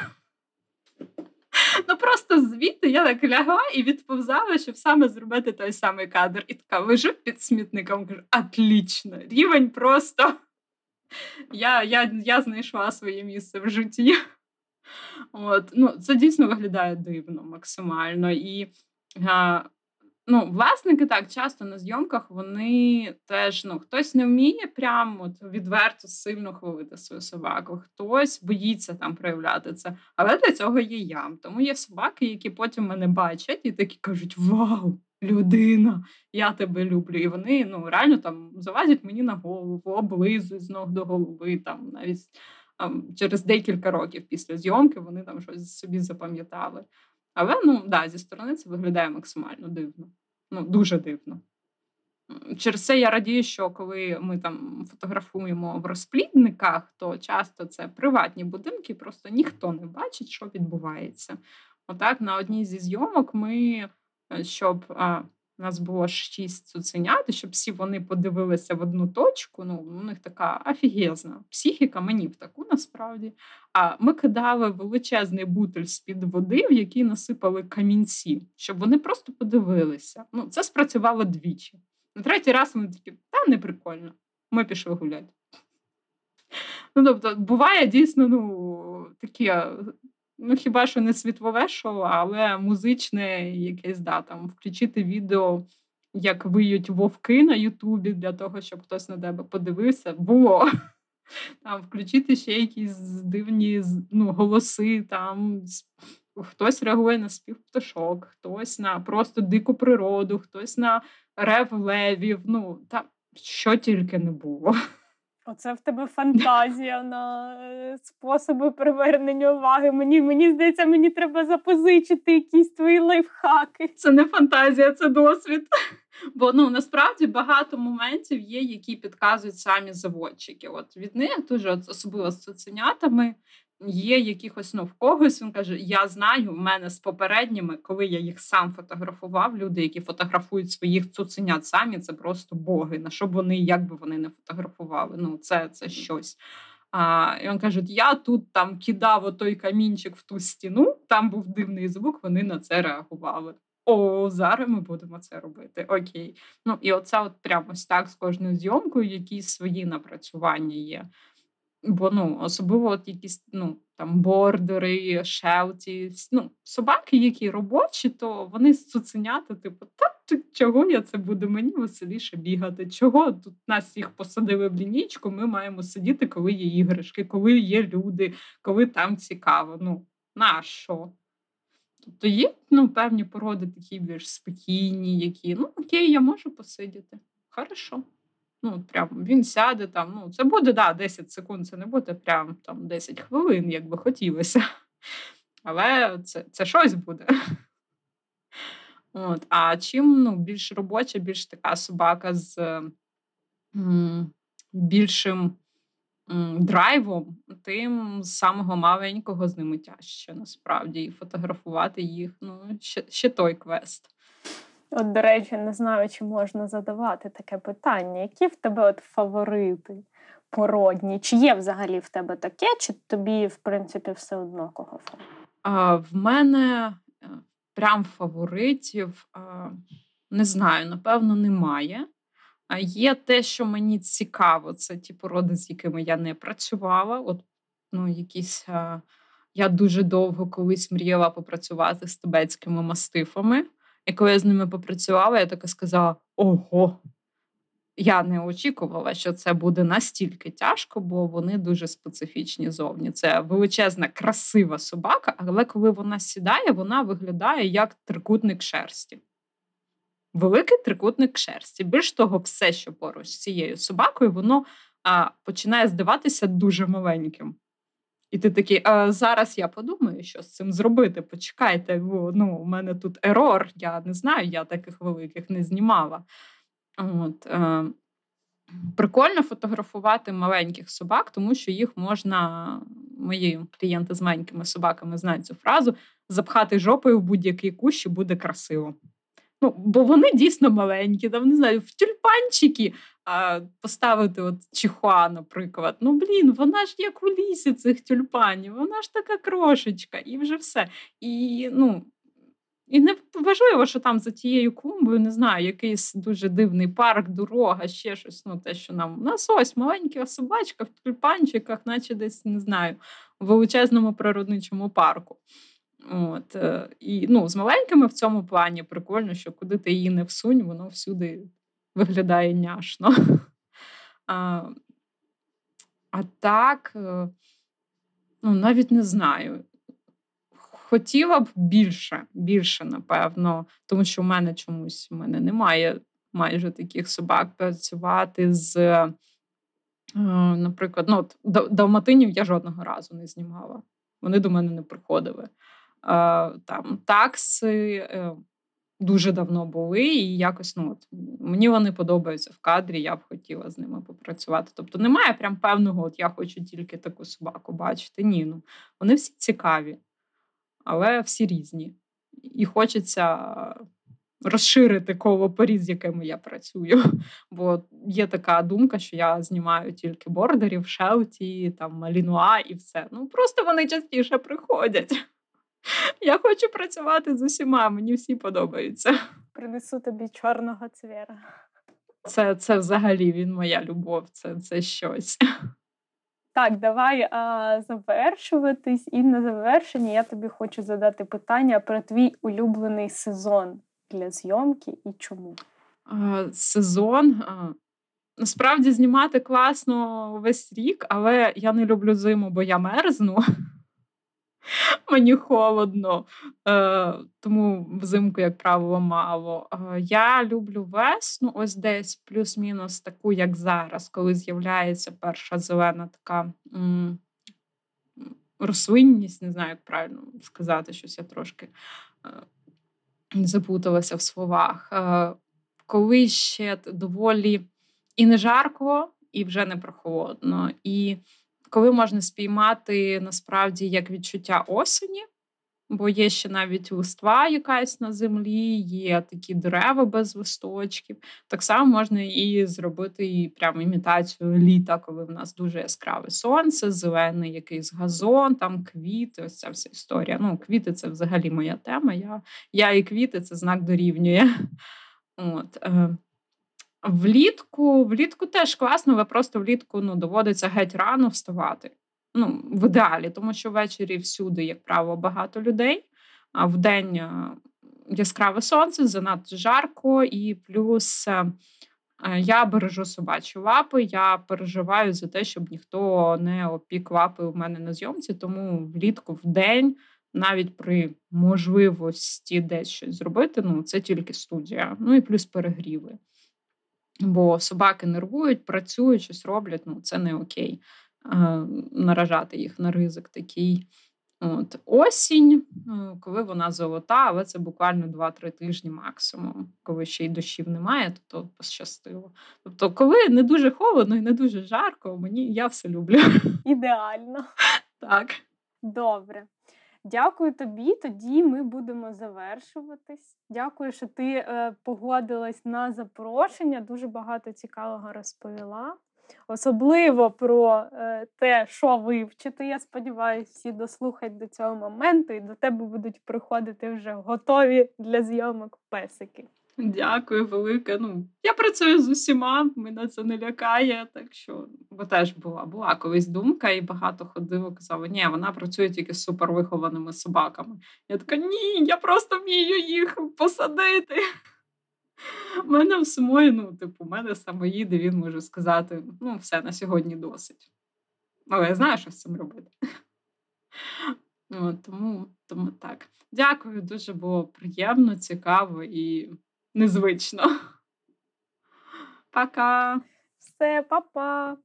Ну просто звідти я так лягла і відповзала, щоб саме зробити той самий кадр. І така лежу під смітником, кажу, отлично, рівень просто. Я я, я знайшла своє місце в житті. От, ну, Це дійсно виглядає дивно максимально. І Ну, власники так часто на зйомках вони теж ну хтось не вміє прямо відверто сильно хвалити свою собаку, хтось боїться там проявляти це. Але для цього є я. Тому є собаки, які потім мене бачать і такі кажуть: Вау, людина! Я тебе люблю. І вони ну реально там залазять мені на голову, облизують з ног до голови. Там навіть там, через декілька років після зйомки вони там щось собі запам'ятали. Але ну да, зі сторони це виглядає максимально дивно. Ну, дуже дивно. Через це я радію, що коли ми там фотографуємо в розплідниках, то часто це приватні будинки, просто ніхто не бачить, що відбувається. Отак, на одній зі зйомок ми, е, щоб у нас було шість цуценят, щоб всі вони подивилися в одну точку. Ну, у них така офігезна психіка, мені в таку насправді. А ми кидали величезний бутель з-під води, в який насипали камінці, щоб вони просто подивилися. Ну, Це спрацювало двічі. На третій раз вони такі, та не прикольно, ми пішли гуляти. Ну, тобто, буває дійсно ну, такі Ну, хіба що не світлове шоу, але музичне якесь да, там включити відео, як виють вовки на Ютубі для того, щоб хтось на тебе подивився, було. [laughs] Там включити ще якісь дивні ну, голоси, там хтось реагує на спів пташок, хтось на просто дику природу, хтось на рев левів. Ну, там що тільки не було. [laughs] Оце в тебе фантазія на е, способи привернення уваги. Мені мені здається, мені треба запозичити якісь твої лайфхаки. Це не фантазія, це досвід. Бо ну насправді багато моментів є, які підказують самі заводчики. От від них дуже особливо з цуценятами є якихось ну в когось. Він каже: Я знаю, в мене з попередніми, коли я їх сам фотографував, люди, які фотографують своїх цуценят самі, це просто боги. На що б вони, як би вони не фотографували? Ну, це це щось. А, І він каже: Я тут там кидав отой камінчик в ту стіну, там був дивний звук, вони на це реагували. О, зараз ми будемо це робити. Окей. Ну і оце от прямо ось так з кожною зйомкою, якісь свої напрацювання є. Бо ну, особливо от якісь ну, там бордери, шелті, ну, собаки, які робочі, то вони цуценята, типу, та чого я це буду? Мені веселіше бігати. Чого тут нас всіх посадили в лінічку? Ми маємо сидіти, коли є іграшки, коли є люди, коли там цікаво. Ну, на що? Тобто є ну, певні породи такі більш спокійні, які ну окей, я можу посидіти. Хорошо. Ну, прям він сяде там. Ну, це буде да, 10 секунд, це не буде прям там 10 хвилин, як би хотілося. [laughs] Але це це щось буде. От. А чим ну, більш робоча, більш така собака з м, більшим м, драйвом, тим з самого маленького з ними тяжче насправді і фотографувати їх ну, ще, ще той квест. От, до речі, не знаю, чи можна задавати таке питання. Які в тебе от фаворити породні? Чи є взагалі в тебе таке, чи тобі, в принципі, все одно кого А, В мене е, прям фаворитів а, не знаю, напевно, немає. А Є те, що мені цікаво, це ті породи, з якими я не працювала. От, ну, якісь... А, я дуже довго колись мріяла попрацювати з тибетськими мастифами. І коли я з ними попрацювала, я така сказала: ого, я не очікувала, що це буде настільки тяжко, бо вони дуже специфічні зовні. Це величезна, красива собака, але коли вона сідає, вона виглядає як трикутник шерсті. Великий трикутник шерсті. Більш того, все, що поруч з цією собакою, воно а, починає здаватися дуже маленьким. І ти такий, а зараз я подумаю, що з цим зробити. Почекайте, бо ну, у мене тут ерор, я не знаю, я таких великих не знімала. От, е, Прикольно фотографувати маленьких собак, тому що їх можна, мої клієнти з маленькими собаками знають цю фразу, запхати жопою в будь-який кущ і буде красиво. Ну, Бо вони дійсно маленькі, там не знаю, в тюльпанчики а, поставити от чихуа, наприклад. Ну, блін, вона ж як у лісі цих тюльпанів, вона ж така крошечка, і вже все. І ну, і не важливо, що там за тією клумбою, не знаю, якийсь дуже дивний парк, дорога, ще щось. Ну, те, що нам у нас ось маленька собачка в тюльпанчиках, наче десь не знаю, у величезному природничому парку. От, е, І ну, з маленькими в цьому плані прикольно, що куди ти її не всунь, воно всюди виглядає няшно. [laughs] А а так, е, ну, навіть не знаю. Хотіла б більше, більше, напевно, тому що в мене чомусь в мене немає майже таких собак працювати з, е, наприклад, ну, от, далматинів я жодного разу не знімала. Вони до мене не приходили. Там такси е, дуже давно були, і якось ну, от, мені вони подобаються в кадрі, я б хотіла з ними попрацювати. Тобто немає прям певного, от я хочу тільки таку собаку бачити. Ні, ну вони всі цікаві, але всі різні. І хочеться розширити коло порід, з якими я працюю. [laughs] Бо є така думка, що я знімаю тільки бордерів, шелті, там малінуа і все. Ну просто вони частіше приходять. [laughs] Я хочу працювати з усіма, мені всі подобаються. Принесу тобі чорного цвіра. Це це взагалі він моя любов, це це щось. Так, давай а, завершуватись. І на завершення я тобі хочу задати питання про твій улюблений сезон для зйомки і чому? А, сезон. А, насправді знімати класно весь рік, але я не люблю зиму, бо я мерзну. [laughs] Мені холодно, е, тому взимку, як правило, мало. Е, я люблю весну, ось десь плюс-мінус таку, як зараз, коли з'являється перша зелена така м- рослинність, не знаю, як правильно сказати, щось я трошки е, запуталася в словах. Е, коли ще доволі і не жарко, і вже не прохолодно. І коли можна спіймати насправді як відчуття осені, бо є ще навіть листва якась на землі, є такі дерева без листочків. Так само можна і зробити і прямо імітацію літа, коли в нас дуже яскраве сонце, зелений якийсь газон, там квіти. Ось ця вся історія. Ну, квіти це взагалі моя тема. Я я і квіти це знак дорівнює. От. Влітку влітку теж класно, але просто влітку ну, доводиться геть рано вставати. Ну, В ідеалі, тому що ввечері всюди, як правило, багато людей, а в день е, яскраве сонце, занадто жарко, і плюс е, е, я бережу собачі лапи. Я переживаю за те, щоб ніхто не опік лапи у мене на зйомці, тому влітку в день. Навіть при можливості десь щось зробити, ну це тільки студія, ну і плюс перегріви. Бо собаки нервують, працюють, щось роблять. Ну це не окей. Наражати їх на ризик такий. От Осінь, ну, коли вона золота, але це буквально 2-3 тижні максимум. Коли ще й дощів немає, то то пощастило. Тобто, коли не дуже холодно і не дуже жарко, мені я все люблю. Ідеально. [laughs] Так. Добре. Дякую тобі. Тоді ми будемо завершуватись. Дякую, що ти е, погодилась на запрошення. Дуже багато цікавого розповіла. Особливо про е, те, що вивчити. Я сподіваюся, всі дослухають до цього моменту і до тебе будуть приходити вже готові для зйомок песики. Дякую, велике. Ну я працюю з усіма, мене це не лякає. Так що, бо теж була була колись думка, і багато ходило, казали, ні, вона працює тільки з супервихованими собаками. Я така, ні, я просто вмію їх посадити. У мене в самої, ну, типу, у мене самоїде, він може сказати: ну, все, на сьогодні досить. Але я знаю, що з цим робити. Тому тому так. Дякую, дуже було приємно, цікаво і незвично. Пока. Все, па-па.